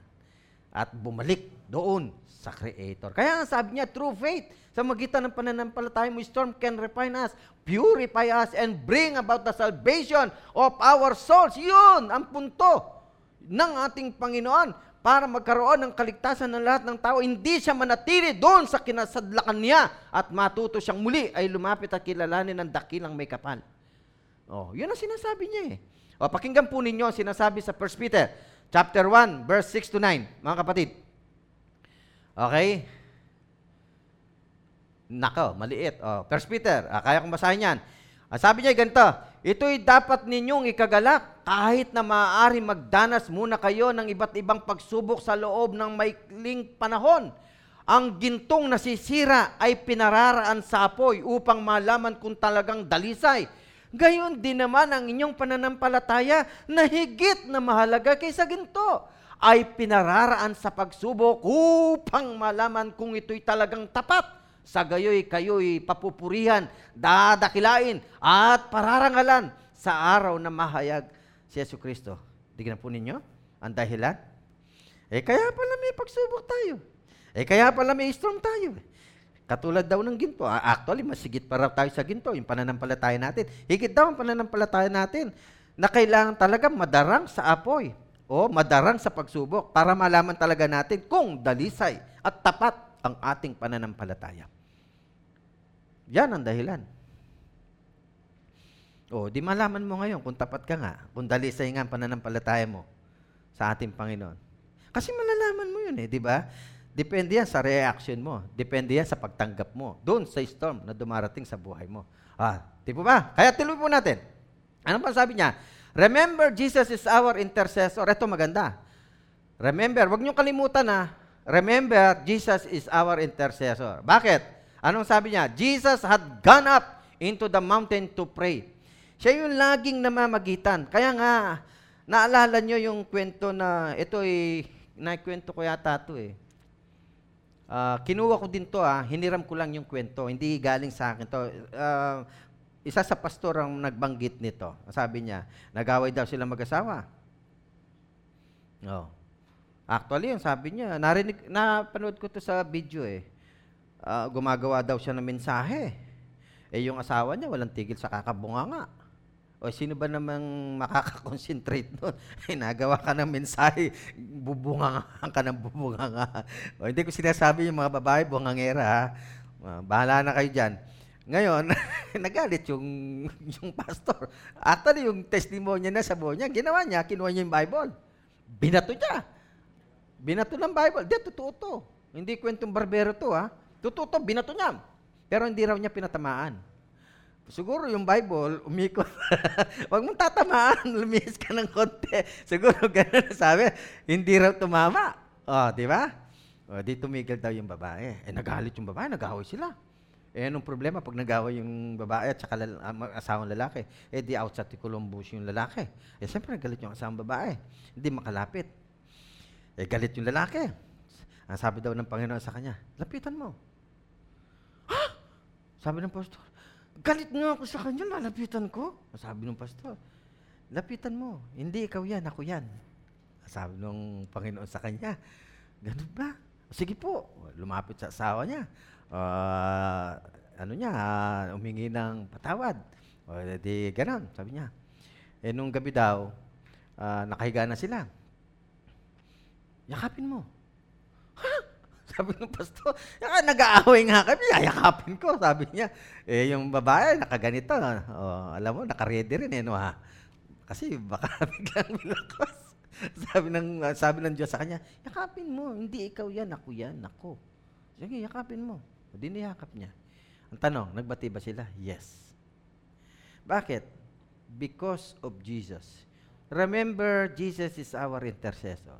at bumalik doon sa Creator. Kaya nga sabi niya, true faith, sa magitan ng pananampalataya mo, storm can refine us, purify us, and bring about the salvation of our souls. Yun ang punto ng ating Panginoon para magkaroon ng kaligtasan ng lahat ng tao. Hindi siya manatili doon sa kinasadlakan niya at matuto siyang muli ay lumapit at kilalanin ng dakilang may kapal. Oh, yun ang sinasabi niya eh. O, pakinggan po ninyo ang sinasabi sa 1 Peter chapter 1, verse 6 to 9, mga kapatid. Okay? Nako, maliit. Oh, First Peter, ah, kaya kong basahin yan. Ah, sabi niya ganito, ito'y dapat ninyong ikagalak kahit na maaari magdanas muna kayo ng iba't ibang pagsubok sa loob ng maikling panahon. Ang gintong nasisira ay pinararaan sa apoy upang malaman kung talagang dalisay Gayon din naman ang inyong pananampalataya na higit na mahalaga kaysa ginto ay pinararaan sa pagsubok upang malaman kung ito'y talagang tapat. Sa gayoy kayo'y papupurihan, dadakilain at pararangalan sa araw na mahayag si Yesu Kristo. Tignan po ninyo ang dahilan. Eh kaya pala may pagsubok tayo. Eh kaya pala may storm tayo. Katulad daw ng ginto. Actually, masigit para tayo sa ginto, yung pananampalataya natin. Higit daw ang pananampalataya natin na kailangan talaga madarang sa apoy o madarang sa pagsubok para malaman talaga natin kung dalisay at tapat ang ating pananampalataya. Yan ang dahilan. O, di malaman mo ngayon kung tapat ka nga, kung dalisay nga ang pananampalataya mo sa ating Panginoon. Kasi malalaman mo yun eh, di ba? Depende yan sa reaction mo. Depende yan sa pagtanggap mo. Doon sa storm na dumarating sa buhay mo. Ah, di ba? Kaya tiluin po natin. Ano pa sabi niya? Remember, Jesus is our intercessor. Ito maganda. Remember, wag niyo kalimutan na, remember, Jesus is our intercessor. Bakit? Anong sabi niya? Jesus had gone up into the mountain to pray. Siya yung laging namamagitan. Kaya nga, naalala niyo yung kwento na, ito ay, naikwento ko yata ito eh Uh, kinuha ko din to ah, hiniram ko lang yung kwento, hindi galing sa akin to. Uh, isa sa pastor ang nagbanggit nito. Sabi niya, nagaway daw sila mag-asawa. Oh. Actually, yung sabi niya, narinig, napanood ko to sa video eh. Uh, gumagawa daw siya ng mensahe. Eh yung asawa niya, walang tigil sa kakabunga nga. O sino ba namang makakakonsentrate doon? [LAUGHS] nagawa ka ng mensahe, bubunga ka ng bubunga nga. O hindi ko sinasabi yung mga babae, bungangera ha. Bahala na kayo dyan. Ngayon, [LAUGHS] nagalit yung, [LAUGHS] yung pastor. Actually, yung testimony niya na sa buhay niya, ginawa niya, kinuha niya yung Bible. Binato niya. Binato ng Bible. Di, totoo to. Hindi kwentong barbero to, ha? Totoo to, binato niya. Pero hindi raw niya pinatamaan. Siguro yung Bible, umikot. [LAUGHS] Huwag mong tatamaan, lumihis ka ng konti. [LAUGHS] Siguro ganun sabi, hindi raw tumama. O, di ba? O, di tumigil daw yung babae. Eh, nagalit yung babae, nag-away sila. Eh, anong problema pag nag-away yung babae at saka lal- ang asawang lalaki? Eh, di outside ni Columbus yung lalaki. Eh, siyempre, nagalit yung asawang babae. Hindi makalapit. Eh, galit yung lalaki. Ang sabi daw ng Panginoon sa kanya, lapitan mo. Ha? [GASPS] Sabi ng pastor, galit nga ako sa kanya, lalapitan ko. Sabi ng pastor, lapitan mo. Hindi ikaw yan, ako yan. Sabi ng Panginoon sa kanya, ganun ba? Sige po. Lumapit sa asawa niya. Ah, ano niya, ah, umingi ng patawad. O, di ganun, sabi niya. Eh, nung gabi daw, ah, nakahiga na sila. Yakapin mo. Sabi ng pastor, "Yaka, nag-aaway nga kami, yayakapin ko, sabi niya. Eh, yung babae, nakaganito. Oh, alam mo, nakaredy rin eh, no ha? Kasi baka [LAUGHS] biglang milakos. sabi ng sabi ng Diyos sa kanya, yakapin mo, hindi ikaw yan, ako yan, ako. Sige, yakapin mo. O, di niyakap niya. Ang tanong, nagbati ba sila? Yes. Bakit? Because of Jesus. Remember, Jesus is our intercessor.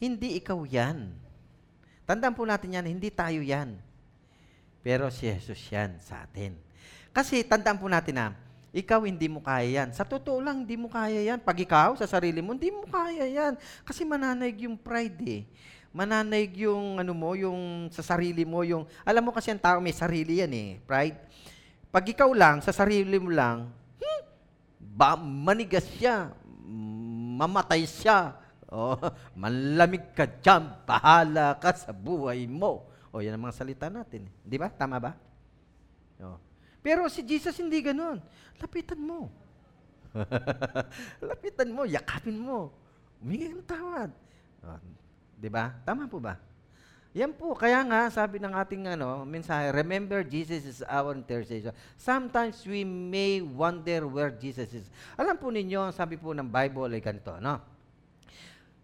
Hindi ikaw yan. Tandaan po natin yan, hindi tayo yan. Pero si Jesus yan sa atin. Kasi tandaan po natin na, ikaw hindi mo kaya yan. Sa totoo lang, hindi mo kaya yan. Pag ikaw, sa sarili mo, hindi mo kaya yan. Kasi mananaig yung pride eh. Mananaig yung ano mo, yung sa sarili mo, yung, alam mo kasi ang tao may sarili yan eh, pride. Pag ikaw lang, sa sarili mo lang, hmm, ba, manigas siya, mamatay siya, oh, [LAUGHS] manlamig ka dyan, bahala ka sa buhay mo. O, yan ang mga salita natin. Di ba? Tama ba? Oh. Pero si Jesus hindi ganun. Lapitan mo. [LAUGHS] Lapitan mo, yakapin mo. Humingi ng tawad. Oh, di ba? Tama po ba? Yan po, kaya nga sabi ng ating ano, mensahe, remember Jesus is our intercessor. Sometimes we may wonder where Jesus is. Alam po ninyo, ang sabi po ng Bible ay ganito, no?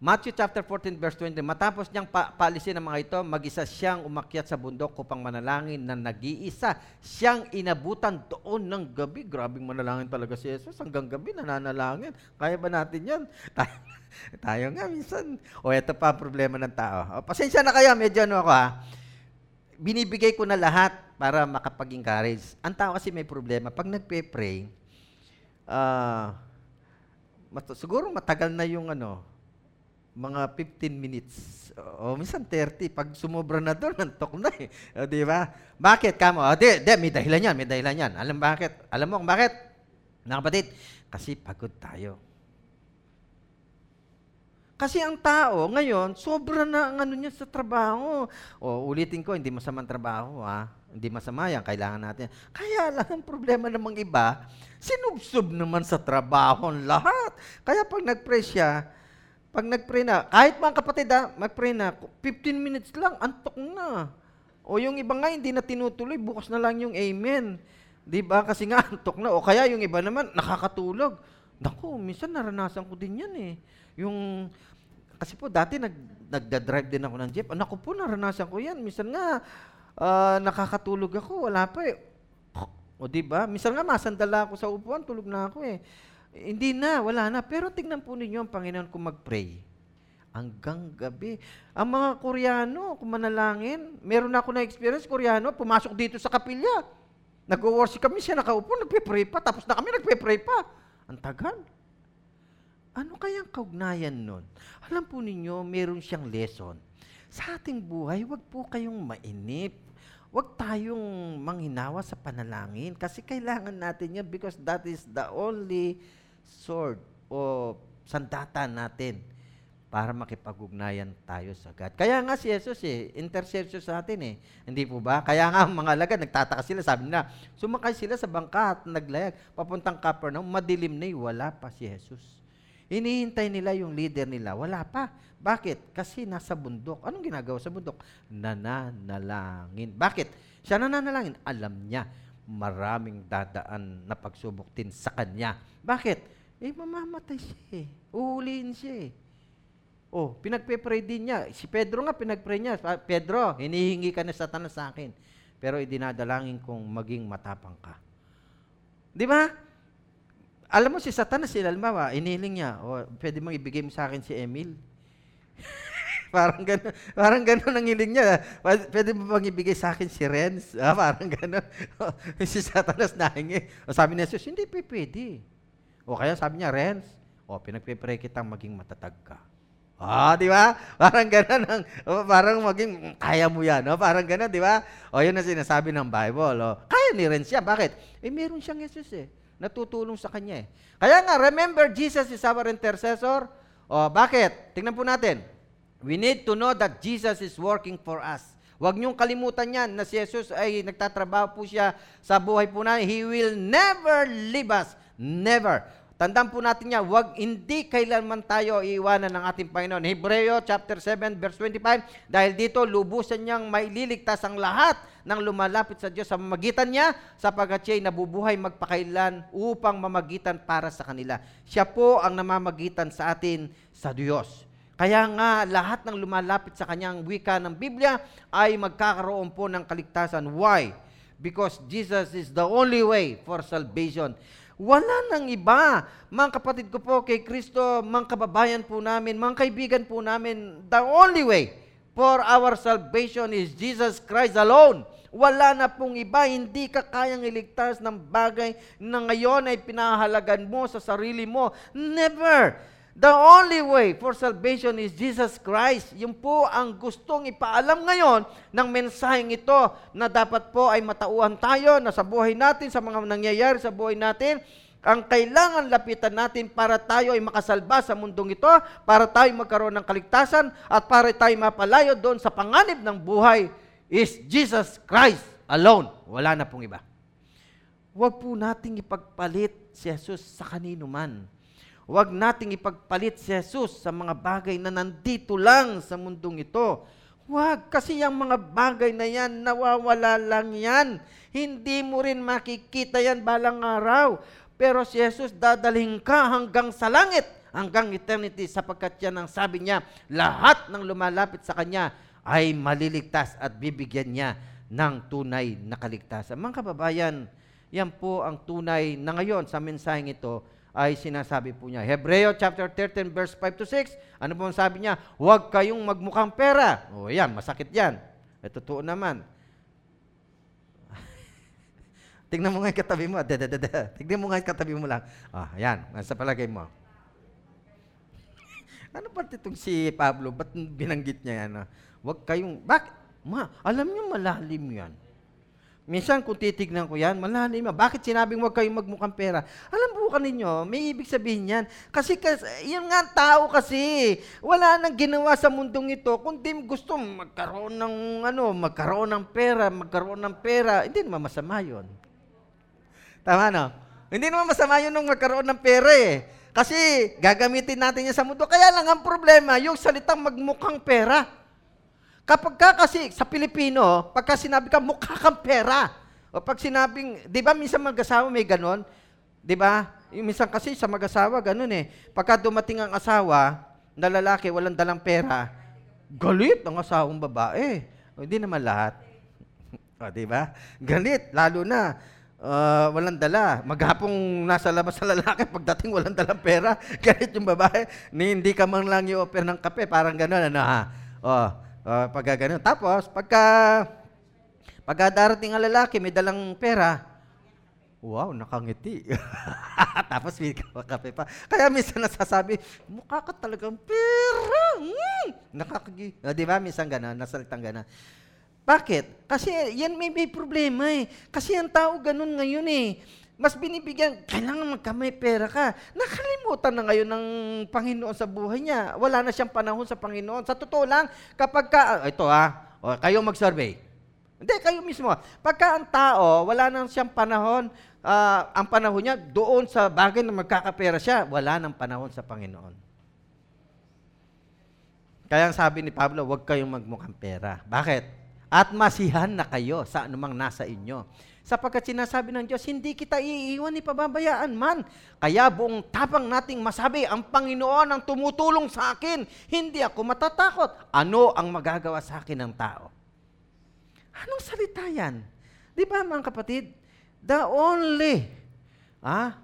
Matthew chapter 14 verse 20, matapos niyang pa- paalisin ang mga ito, mag-isa siyang umakyat sa bundok upang manalangin na nag-iisa. Siyang inabutan doon ng gabi. Grabing manalangin talaga si Jesus. Hanggang gabi nananalangin. Kaya ba natin yan? [LAUGHS] Tayo, nga minsan. O ito pa ang problema ng tao. O, pasensya na kayo, medyo ano ako ha. Binibigay ko na lahat para makapag-encourage. Ang tao kasi may problema. Pag nagpe-pray, ah, mat- siguro matagal na yung ano, mga 15 minutes. O, minsan 30. Pag sumobra na doon, [LAUGHS] nantok na eh. O, di ba? Bakit? Kamo? O, di, di, may dahilan yan, may dahilan yan. Alam bakit? Alam mo kung bakit? Mga kapatid, kasi pagod tayo. Kasi ang tao ngayon, sobra na ang ano niya sa trabaho. O, ulitin ko, hindi masamang trabaho, ha? Hindi masama yan, kailangan natin. Kaya lang, ang problema namang iba, sinubsob naman sa trabaho lahat. Kaya pag nag-pray siya, pag nag-pray na, kahit mga kapatid ha, mag-pray na, 15 minutes lang, antok na. O yung iba nga, hindi na tinutuloy, bukas na lang yung amen. Di ba? Kasi nga, [LAUGHS] antok na. O kaya yung iba naman, nakakatulog. Naku, minsan naranasan ko din yan eh. Yung, kasi po dati nag, nagda-drive din ako ng jeep. Naku po, naranasan ko yan. Minsan nga, ah, nakakatulog ako, wala pa eh. O di ba? Minsan nga masandala ako sa upuan, tulog na ako eh. Hindi na, wala na. Pero tingnan po ninyo ang Panginoon kung mag-pray. Hanggang gabi. Ang mga Koreano, kung manalangin, meron ako na experience, Koreano, pumasok dito sa kapilya. Nag-worship kami, siya nakaupo, nagpe-pray pa, tapos na kami nagpe-pray pa. Ang tagal. Ano kayang kaugnayan nun? Alam po ninyo, meron siyang lesson. Sa ating buhay, wag po kayong mainip. Huwag tayong manghinawa sa panalangin kasi kailangan natin yan because that is the only sword o sandata natin para makipag-ugnayan tayo sa God. Kaya nga si Jesus eh, intercessor sa atin eh. Hindi po ba? Kaya nga ang mga alagad, nagtataka sila, sabi nila, sumakay sila sa bangka at naglayag, papuntang Capernaum, madilim na eh, wala pa si Jesus. Hinihintay nila yung leader nila, wala pa. Bakit? Kasi nasa bundok. Anong ginagawa sa bundok? Nananalangin. Bakit? Siya nananalangin. Alam niya, maraming dadaan na pagsubok din sa kanya. Bakit? Eh, mamamatay siya eh. Uhuliin siya eh. Oh, pinagpe-pray din niya. Si Pedro nga pinagpray niya. "Pa- Pedro, hinihingi ka na satanas sa akin. Pero idinadalangin kong maging matapang ka. Di ba? Alam mo si Satanas, si Halimbawa, iniling niya, oh, pwede mong ibigay mo sa akin si Emil. [LAUGHS] parang gano'n, parang gano'n ang hiling niya. Pwede mo bang ibigay sa akin si Renz? Ah, [LAUGHS] parang gano'n. si Satanas nahingi. O sabi ni Jesus, hindi pwede. O kaya sabi niya, Renz, o pinagpipray kitang maging matatag ka. Ah, di ba? Parang gano'n ang, parang maging, "Mm, kaya mo yan. O, parang gano'n, di ba? O, yun ang sinasabi ng Bible. O, kaya ni Renz yan. Bakit? Eh, meron siyang Jesus eh. Natutulong sa kanya eh. Kaya nga, remember, Jesus is our intercessor. O, bakit? Tingnan po natin. We need to know that Jesus is working for us. Huwag niyong kalimutan yan na si Jesus ay nagtatrabaho po siya sa buhay po natin. He will never leave us. Never. Tandaan po natin niya, wag hindi kailanman tayo iiwanan ng ating Panginoon. Hebreo chapter 7 verse 25, dahil dito lubusan niyang maililigtas ang lahat ng lumalapit sa Diyos sa mamagitan niya sapagkat siya'y nabubuhay magpakailan upang mamagitan para sa kanila. Siya po ang namamagitan sa atin sa Diyos. Kaya nga lahat ng lumalapit sa kanyang wika ng Biblia ay magkakaroon po ng kaligtasan. Why? Because Jesus is the only way for salvation. Wala nang iba. Mga kapatid ko po kay Kristo, mga kababayan po namin, mga kaibigan po namin, the only way for our salvation is Jesus Christ alone. Wala na pong iba, hindi ka kayang iligtas ng bagay na ngayon ay pinahalagan mo sa sarili mo. Never! The only way for salvation is Jesus Christ. Yun po ang gustong ipaalam ngayon ng mensaheng ito na dapat po ay matauhan tayo na sa buhay natin, sa mga nangyayari sa buhay natin, ang kailangan lapitan natin para tayo ay makasalba sa mundong ito, para tayo magkaroon ng kaligtasan, at para tayo mapalayo doon sa panganib ng buhay is Jesus Christ alone. Wala na pong iba. Huwag po nating ipagpalit si Jesus sa kanino man. Huwag nating ipagpalit si Jesus sa mga bagay na nandito lang sa mundong ito. Huwag, kasi yung mga bagay na yan, nawawala lang yan. Hindi mo rin makikita yan balang araw. Pero si Jesus dadalhin ka hanggang sa langit, hanggang eternity, sapagkat yan ang sabi niya, lahat ng lumalapit sa Kanya ay maliligtas at bibigyan niya ng tunay na kaligtasan. Mga kababayan, yan po ang tunay na ngayon sa mensaheng ito ay sinasabi po niya. Hebreo chapter 13 verse 5 to 6, ano po ang sabi niya? Huwag kayong magmukhang pera. O yan, masakit yan. E, totoo naman. [LAUGHS] Tingnan mo nga katabi mo. Da, da, da, da. Tingnan mo nga katabi mo lang. Ah, yan. Nasa palagay mo. [LAUGHS] ano ba itong si Pablo? Ba't binanggit niya yan? ah? Huwag kayong... Bakit? Ma, alam niyo malalim yan. Minsan kung titignan ko yan, malalim. Bakit sinabing huwag kayong magmukhang pera? Alam po ka ninyo, may ibig sabihin yan. Kasi, kasi yun nga tao kasi. Wala nang ginawa sa mundong ito, kundi gusto magkaroon ng ano, magkaroon ng pera, magkaroon ng pera. Hindi naman masama yun. Tama no? Hindi naman masama yun nung magkaroon ng pera eh. Kasi gagamitin natin yan sa mundo. Kaya lang ang problema, yung salitang magmukhang pera. Kapag ka kasi sa Pilipino, pagka sinabi ka, mukha kang pera. O pag sinabing, di ba minsan mag-asawa may ganon? Di ba? Yung minsan kasi sa mag-asawa, ganon eh. Pagka dumating ang asawa, na lalaki, walang dalang pera, galit ang asawang babae. O, hindi naman lahat. o, di ba? Galit, lalo na. ah, walang dala. Maghapong nasa labas sa lalaki, pagdating walang dalang pera, [LAUGHS] galit yung babae. Ni, hindi ka man lang i-offer ng kape, parang gano'n, ano ha? Oh, oh, pagka ganun. Tapos, pagka, pagka darating ang lalaki, may dalang pera, wow, nakangiti. [LAUGHS] Tapos may kape pa. Kaya minsan nasasabi, mukha ka talagang pera. Mm, nakakagi. Ah, di ba? Minsan gano'n, nasalitang gano'n. Bakit? Kasi yan may, may problema eh. Kasi ang tao ganun ngayon eh. Mas binibigyan, kailangan magkamay pera ka. Nakalimutan na ngayon ng Panginoon sa buhay niya. Wala na siyang panahon sa Panginoon. Sa totoo lang, kapag ka, ah, ito ah, o, kayo mag-survey. Hindi, kayo mismo. Pagka ang tao, wala na siyang panahon, ah, ang panahon niya doon sa bagay na magkakapera siya, wala nang panahon sa Panginoon. Kaya ang sabi ni Pablo, huwag kayong magmukhang pera. Bakit? At masihan na kayo sa anumang nasa inyo. Sapagkat sinasabi ng Diyos, hindi kita iiwan ni pababayaan man. Kaya buong tapang nating masabi, ang Panginoon ang tumutulong sa akin. Hindi ako matatakot. Ano ang magagawa sa akin ng tao? Anong salita yan? Di ba mga kapatid? The only ah,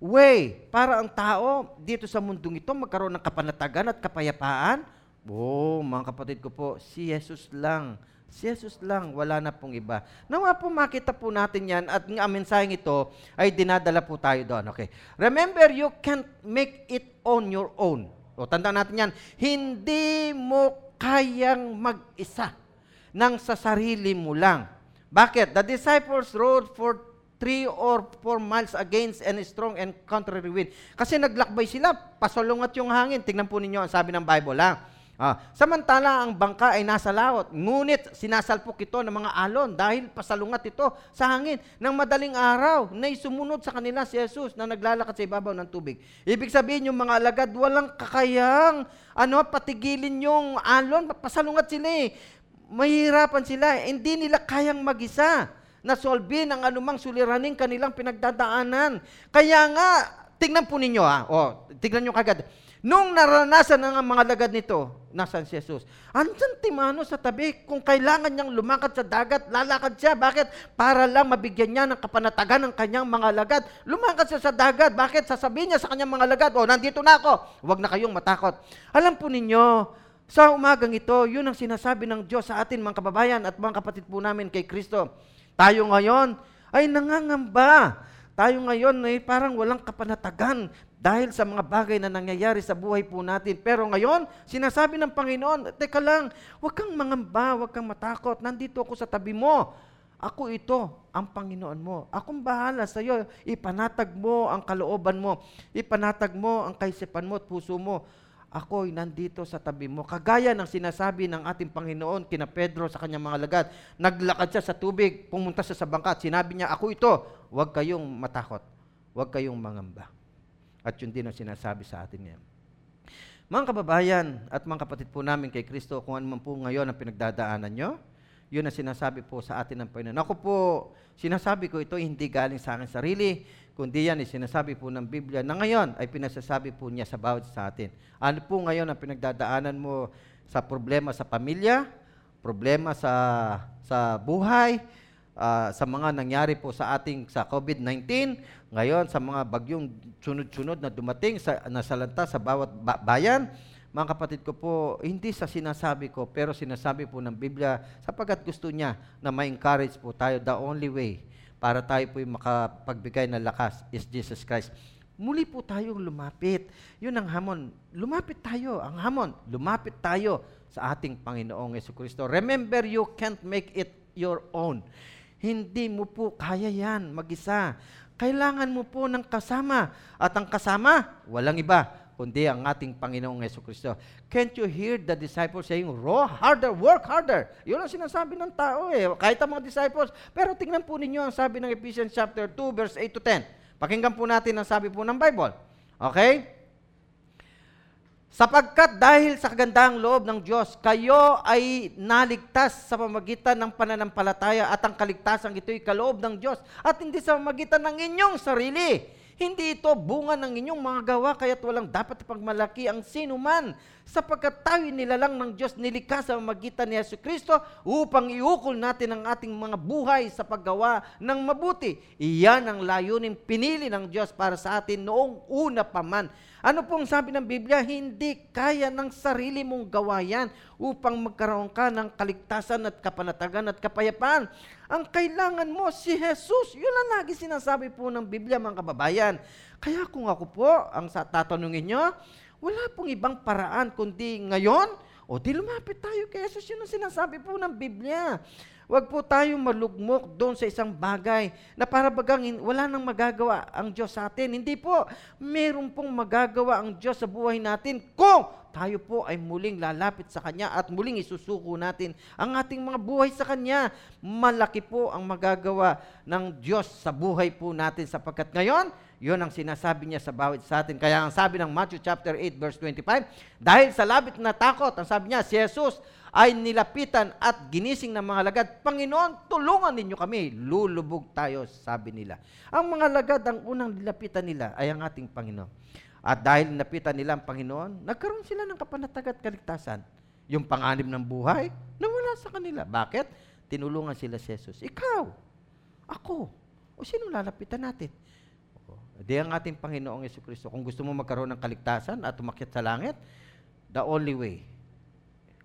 way para ang tao dito sa mundong ito magkaroon ng kapanatagan at kapayapaan, oh, mga kapatid ko po, si Jesus lang Si Jesus lang, wala na pong iba. Nawa po makita po natin yan at ang mensaheng ito ay dinadala po tayo doon. Okay. Remember, you can't make it on your own. O, tanda natin yan. Hindi mo kayang mag-isa nang sa sarili mo lang. Bakit? The disciples rode for three or four miles against any strong and contrary wind. Kasi naglakbay sila, pasalungat yung hangin. Tingnan po ninyo ang sabi ng Bible, ha? Ah, samantala ang bangka ay nasa laot, ngunit sinasalpok ito ng mga alon dahil pasalungat ito sa hangin. Nang madaling araw, na sumunod sa kanila si Jesus na naglalakad sa ibabaw ng tubig. Ibig sabihin yung mga alagad, walang kakayang ano, patigilin yung alon, pasalungat sila eh. Mahirapan sila, hindi nila kayang magisa na solbin ang anumang suliraning kanilang pinagdadaanan. Kaya nga, tingnan po ninyo ha, o, tingnan nyo kagad Nung naranasan ng mga lagad nito, nasan si Jesus? Andyan timano sa tabi. Kung kailangan niyang lumakad sa dagat, lalakad siya. Bakit? Para lang mabigyan niya ng kapanatagan ng kanyang mga lagad. Lumakad siya sa dagat. Bakit? Sasabihin niya sa kanyang mga lagad, oh, nandito na ako. Huwag na kayong matakot. Alam po ninyo, sa umagang ito, yun ang sinasabi ng Diyos sa atin, mga kababayan at mga kapatid po namin kay Kristo. Tayo ngayon ay nangangamba. Tayo ngayon ay parang walang kapanatagan dahil sa mga bagay na nangyayari sa buhay po natin. Pero ngayon, sinasabi ng Panginoon, teka lang, huwag kang mangamba, huwag kang matakot. Nandito ako sa tabi mo. Ako ito, ang Panginoon mo. Akong bahala sa iyo. Ipanatag mo ang kalooban mo. Ipanatag mo ang kaisipan mo at puso mo. Ako'y nandito sa tabi mo. Kagaya ng sinasabi ng ating Panginoon kina Pedro sa kanyang mga lagad. Naglakad siya sa tubig, pumunta siya sa bangka. Sinabi niya, ako ito. Huwag kayong matakot. Huwag kayong mangamba. At yun din ang sinasabi sa atin ngayon. Mga kababayan at mga kapatid po namin kay Kristo, kung ano man po ngayon ang pinagdadaanan nyo, yun ang sinasabi po sa atin ng Panginoon. Ako po, sinasabi ko ito hindi galing sa akin sarili, kundi yan ay sinasabi po ng Biblia na ngayon ay pinasasabi po niya sa bawat sa atin. Ano po ngayon ang pinagdadaanan mo sa problema sa pamilya, problema sa sa buhay, uh, sa mga nangyari po sa ating sa COVID-19, ngayon sa mga bagyong sunod-sunod na dumating sa nasalanta sa bawat ba- bayan, mga kapatid ko po, hindi sa sinasabi ko, pero sinasabi po ng Biblia sapagkat gusto niya na ma-encourage po tayo the only way para tayo po makapagbigay ng lakas is Jesus Christ. Muli po tayong lumapit. Yun ang hamon. Lumapit tayo. Ang hamon, lumapit tayo sa ating Panginoong Yesu Kristo. Remember, you can't make it your own. Hindi mo po kaya yan mag-isa. Kailangan mo po ng kasama. At ang kasama, walang iba, kundi ang ating Panginoong Yeso Kristo. Can't you hear the disciples saying, Row harder, work harder. Yun ang sinasabi ng tao eh, kahit ang mga disciples. Pero tingnan po ninyo ang sabi ng Ephesians chapter 2, verse 8 to 10. Pakinggan po natin ang sabi po ng Bible. Okay? Sapagkat dahil sa kagandahang loob ng Diyos, kayo ay naligtas sa pamagitan ng pananampalataya at ang kaligtasan ito'y kaloob ng Diyos at hindi sa pamagitan ng inyong sarili. Hindi ito bunga ng inyong mga gawa, kaya't walang dapat pagmalaki ang sino man, sapagkat tayo nilalang ng Diyos nilikha sa magitan ni Yesu Kristo upang iukol natin ang ating mga buhay sa paggawa ng mabuti. Iyan ang layunin pinili ng Diyos para sa atin noong una pa man. Ano pong sabi ng Biblia? Hindi kaya ng sarili mong gawa yan upang magkaroon ka ng kaligtasan at kapanatagan at kapayapaan. Ang kailangan mo si Jesus. Yun ang lagi sinasabi po ng Biblia mga kababayan. Kaya kung ako po, ang tatanungin nyo, wala pong ibang paraan kundi ngayon, o di lumapit tayo kay Jesus. Yun ang sinasabi po ng Biblia. Huwag po tayong malugmok doon sa isang bagay na para bagang wala nang magagawa ang Diyos sa atin. Hindi po, meron pong magagawa ang Diyos sa buhay natin kung tayo po ay muling lalapit sa Kanya at muling isusuko natin ang ating mga buhay sa Kanya. Malaki po ang magagawa ng Diyos sa buhay po natin sapagkat ngayon, yun ang sinasabi niya sa bawat sa atin. Kaya ang sabi ng Matthew chapter 8 verse 25, dahil sa labit na takot, ang sabi niya, si Jesus ay nilapitan at ginising ng mga lagad, Panginoon, tulungan ninyo kami. Lulubog tayo, sabi nila. Ang mga lagad, ang unang nilapitan nila ay ang ating Panginoon. At dahil nilapitan nila ang Panginoon, nagkaroon sila ng kapanatag at kaligtasan. Yung panganib ng buhay, nawala sa kanila. Bakit? Tinulungan sila si Jesus. Ikaw, ako, o sino lalapitan natin? Di ang ating Panginoong Yesu Kristo. Kung gusto mo magkaroon ng kaligtasan at umakyat sa langit, the only way.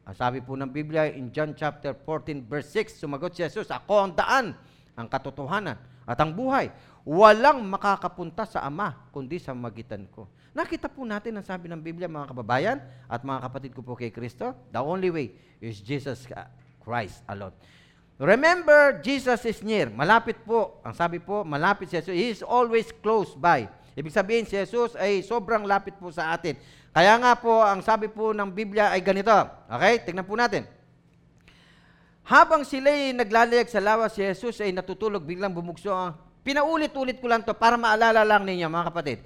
Ang sabi po ng Biblia in John chapter 14 verse 6, sumagot si Jesus, Ako ang daan, ang katotohanan, at ang buhay. Walang makakapunta sa Ama, kundi sa magitan ko. Nakita po natin ang sabi ng Biblia, mga kababayan, at mga kapatid ko po kay Kristo, the only way is Jesus Christ alone. Remember, Jesus is near. Malapit po. Ang sabi po, malapit si Jesus. He is always close by. Ibig sabihin, si Jesus ay sobrang lapit po sa atin. Kaya nga po, ang sabi po ng Biblia ay ganito. Okay? Tingnan po natin. Habang sila'y naglalayag sa lawa, si Jesus ay natutulog, biglang bumugso. Pinaulit-ulit ko lang to para maalala lang ninyo, mga kapatid.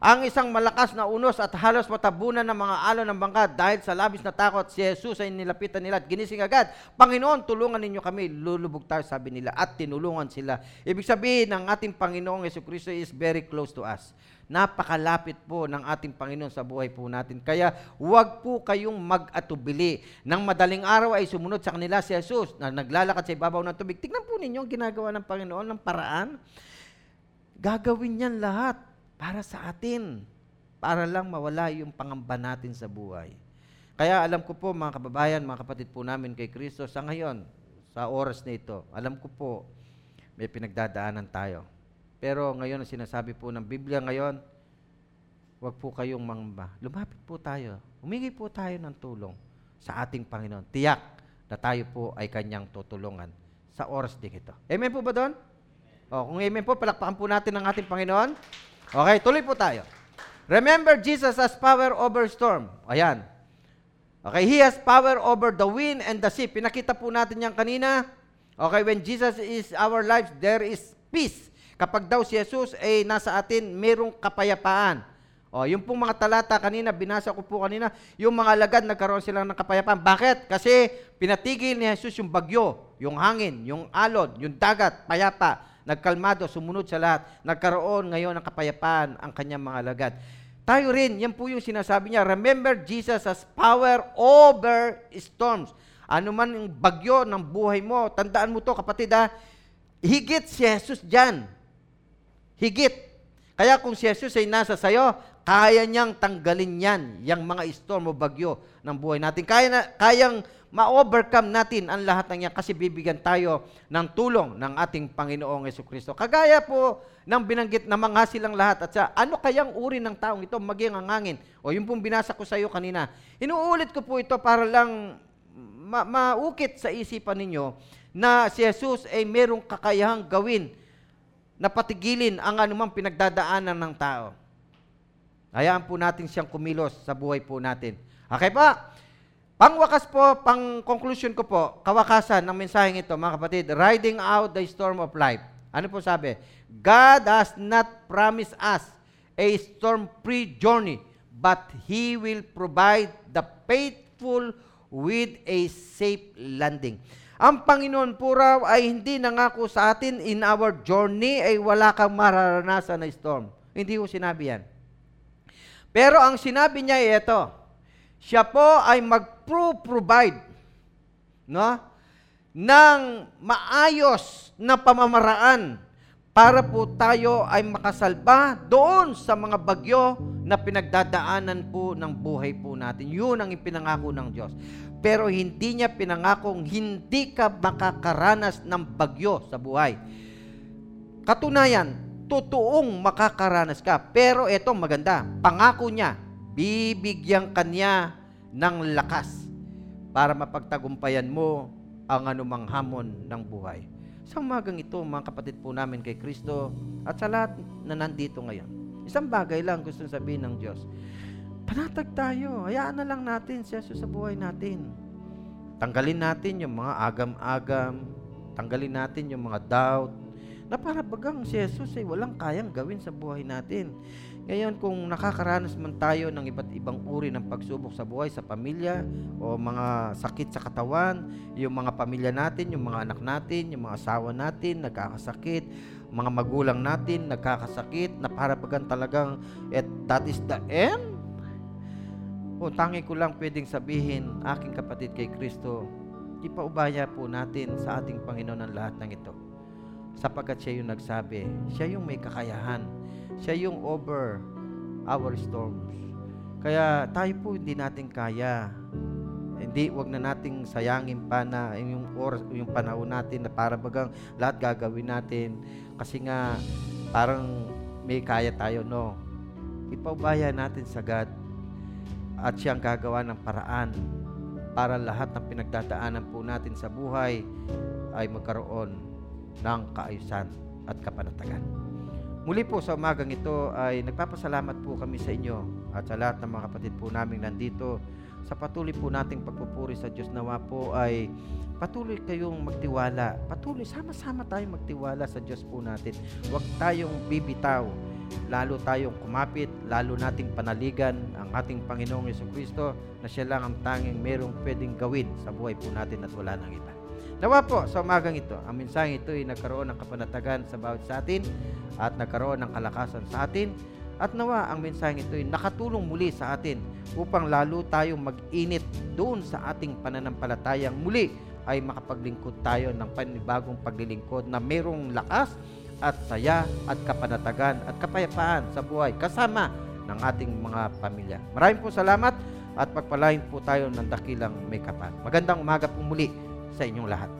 Ang isang malakas na unos at halos matabunan ng mga alon ng bangka dahil sa labis na takot, si Jesus ay nilapitan nila at ginising agad. Panginoon, tulungan ninyo kami. Lulubog tayo, sabi nila. At tinulungan sila. Ibig sabihin, ng ating Panginoong Yesu Kristo is very close to us. Napakalapit po ng ating Panginoon sa buhay po natin. Kaya huwag po kayong mag-atubili. Nang madaling araw ay sumunod sa kanila si Jesus na naglalakad sa ibabaw ng tubig. Tignan po ninyo ang ginagawa ng Panginoon ng paraan. Gagawin niyan lahat para sa atin. Para lang mawala yung pangamba natin sa buhay. Kaya alam ko po mga kababayan, mga kapatid po namin kay Kristo, sa ngayon, sa oras na ito, alam ko po, may pinagdadaanan tayo. Pero ngayon, ang sinasabi po ng Biblia ngayon, huwag po kayong mangamba. Lumapit po tayo. Humingi po tayo ng tulong sa ating Panginoon. Tiyak na tayo po ay kanyang tutulungan sa oras din ito. Amen po ba doon? O, kung amen po, palakpakan po natin ang ating Panginoon. Okay, tuloy po tayo. Remember, Jesus has power over storm. Ayan. Okay, He has power over the wind and the sea. Pinakita po natin yan kanina. Okay, when Jesus is our life, there is peace. Kapag daw si Jesus ay nasa atin, merong kapayapaan. O, yung pong mga talata kanina, binasa ko po kanina, yung mga lagad nagkaroon sila ng kapayapaan. Bakit? Kasi pinatigil ni Jesus yung bagyo, yung hangin, yung alon, yung dagat, payapa nagkalmado, sumunod sa lahat, nagkaroon ngayon ng kapayapaan ang kanyang mga lagad. Tayo rin, yan po yung sinasabi niya, remember Jesus has power over storms. Ano man yung bagyo ng buhay mo, tandaan mo to kapatid ha, higit si Jesus dyan. Higit. Kaya kung si Jesus ay nasa sayo, kaya niyang tanggalin yan, yung mga storm o bagyo ng buhay natin. Kaya na, kayang ma-overcome natin ang lahat ng yan kasi bibigyan tayo ng tulong ng ating Panginoong Yesu Kristo. Kagaya po ng binanggit na mga silang lahat at sa ano kayang uri ng taong ito maging ang hangin. O yung pong binasa ko sa iyo kanina. Inuulit ko po ito para lang ma- maukit sa isipan ninyo na si Jesus ay merong kakayahang gawin na patigilin ang anumang pinagdadaanan ng tao. Hayaan po natin siyang kumilos sa buhay po natin. Okay pa? Pangwakas po, pang conclusion ko po, kawakasan ng mensaheng ito, mga kapatid, riding out the storm of life. Ano po sabi? God has not promised us a storm-free journey, but He will provide the faithful with a safe landing. Ang Panginoon po raw ay hindi nangako sa atin in our journey ay wala kang mararanasan na storm. Hindi ko sinabi yan. Pero ang sinabi niya ay ito, siya po ay mag-provide no, ng maayos na pamamaraan para po tayo ay makasalba doon sa mga bagyo na pinagdadaanan po ng buhay po natin. Yun ang ipinangako ng Diyos. Pero hindi niya pinangakong hindi ka makakaranas ng bagyo sa buhay. Katunayan, totoong makakaranas ka. Pero ito maganda, pangako niya, bibigyan kanya ng lakas para mapagtagumpayan mo ang anumang hamon ng buhay. Sa umagang ito, mga kapatid po namin kay Kristo at sa lahat na nandito ngayon, isang bagay lang gusto sabihin ng Diyos. Panatag tayo. Hayaan na lang natin si Jesus sa buhay natin. Tanggalin natin yung mga agam-agam. Tanggalin natin yung mga doubt. Na para bagang si Jesus ay walang kayang gawin sa buhay natin. Ngayon, kung nakakaranas man tayo ng iba't ibang uri ng pagsubok sa buhay, sa pamilya, o mga sakit sa katawan, yung mga pamilya natin, yung mga anak natin, yung mga asawa natin, nagkakasakit, mga magulang natin, nagkakasakit, na para bagang talagang, at that is the end? O tangi ko lang pwedeng sabihin, aking kapatid kay Kristo, ipaubaya po natin sa ating Panginoon ang lahat ng ito sapagkat siya yung nagsabi, siya yung may kakayahan, siya yung over our storms. Kaya tayo po hindi natin kaya. Hindi, wag na nating sayangin pa na yung oras, yung panahon natin na para bagang lahat gagawin natin kasi nga parang may kaya tayo, no. Ipaubaya natin sa God at siyang gagawa ng paraan para lahat ng pinagdadaanan po natin sa buhay ay magkaroon ng kaayusan at kapanatagan. Muli po sa umagang ito ay nagpapasalamat po kami sa inyo at sa lahat ng mga kapatid po namin nandito sa patuloy po nating pagpupuri sa Diyos nawa po ay patuloy kayong magtiwala. Patuloy, sama-sama tayong magtiwala sa Diyos po natin. Huwag tayong bibitaw. Lalo tayong kumapit, lalo nating panaligan ang ating Panginoong Yeso Kristo na siya lang ang tanging merong pwedeng gawin sa buhay po natin at wala nang iba. Nawa po sa umagang ito, ang mensaheng ito ay nagkaroon ng kapanatagan sa bawat sa atin at nagkaroon ng kalakasan sa atin at nawa ang mensaheng ito ay nakatulong muli sa atin upang lalo tayong mag-init doon sa ating pananampalatayang muli ay makapaglingkod tayo ng panibagong paglilingkod na mayroong lakas at saya at kapanatagan at kapayapaan sa buhay kasama ng ating mga pamilya. Maraming po salamat at pagpalain po tayo ng dakilang may kapal. Magandang umaga po muli sa inyong lahat.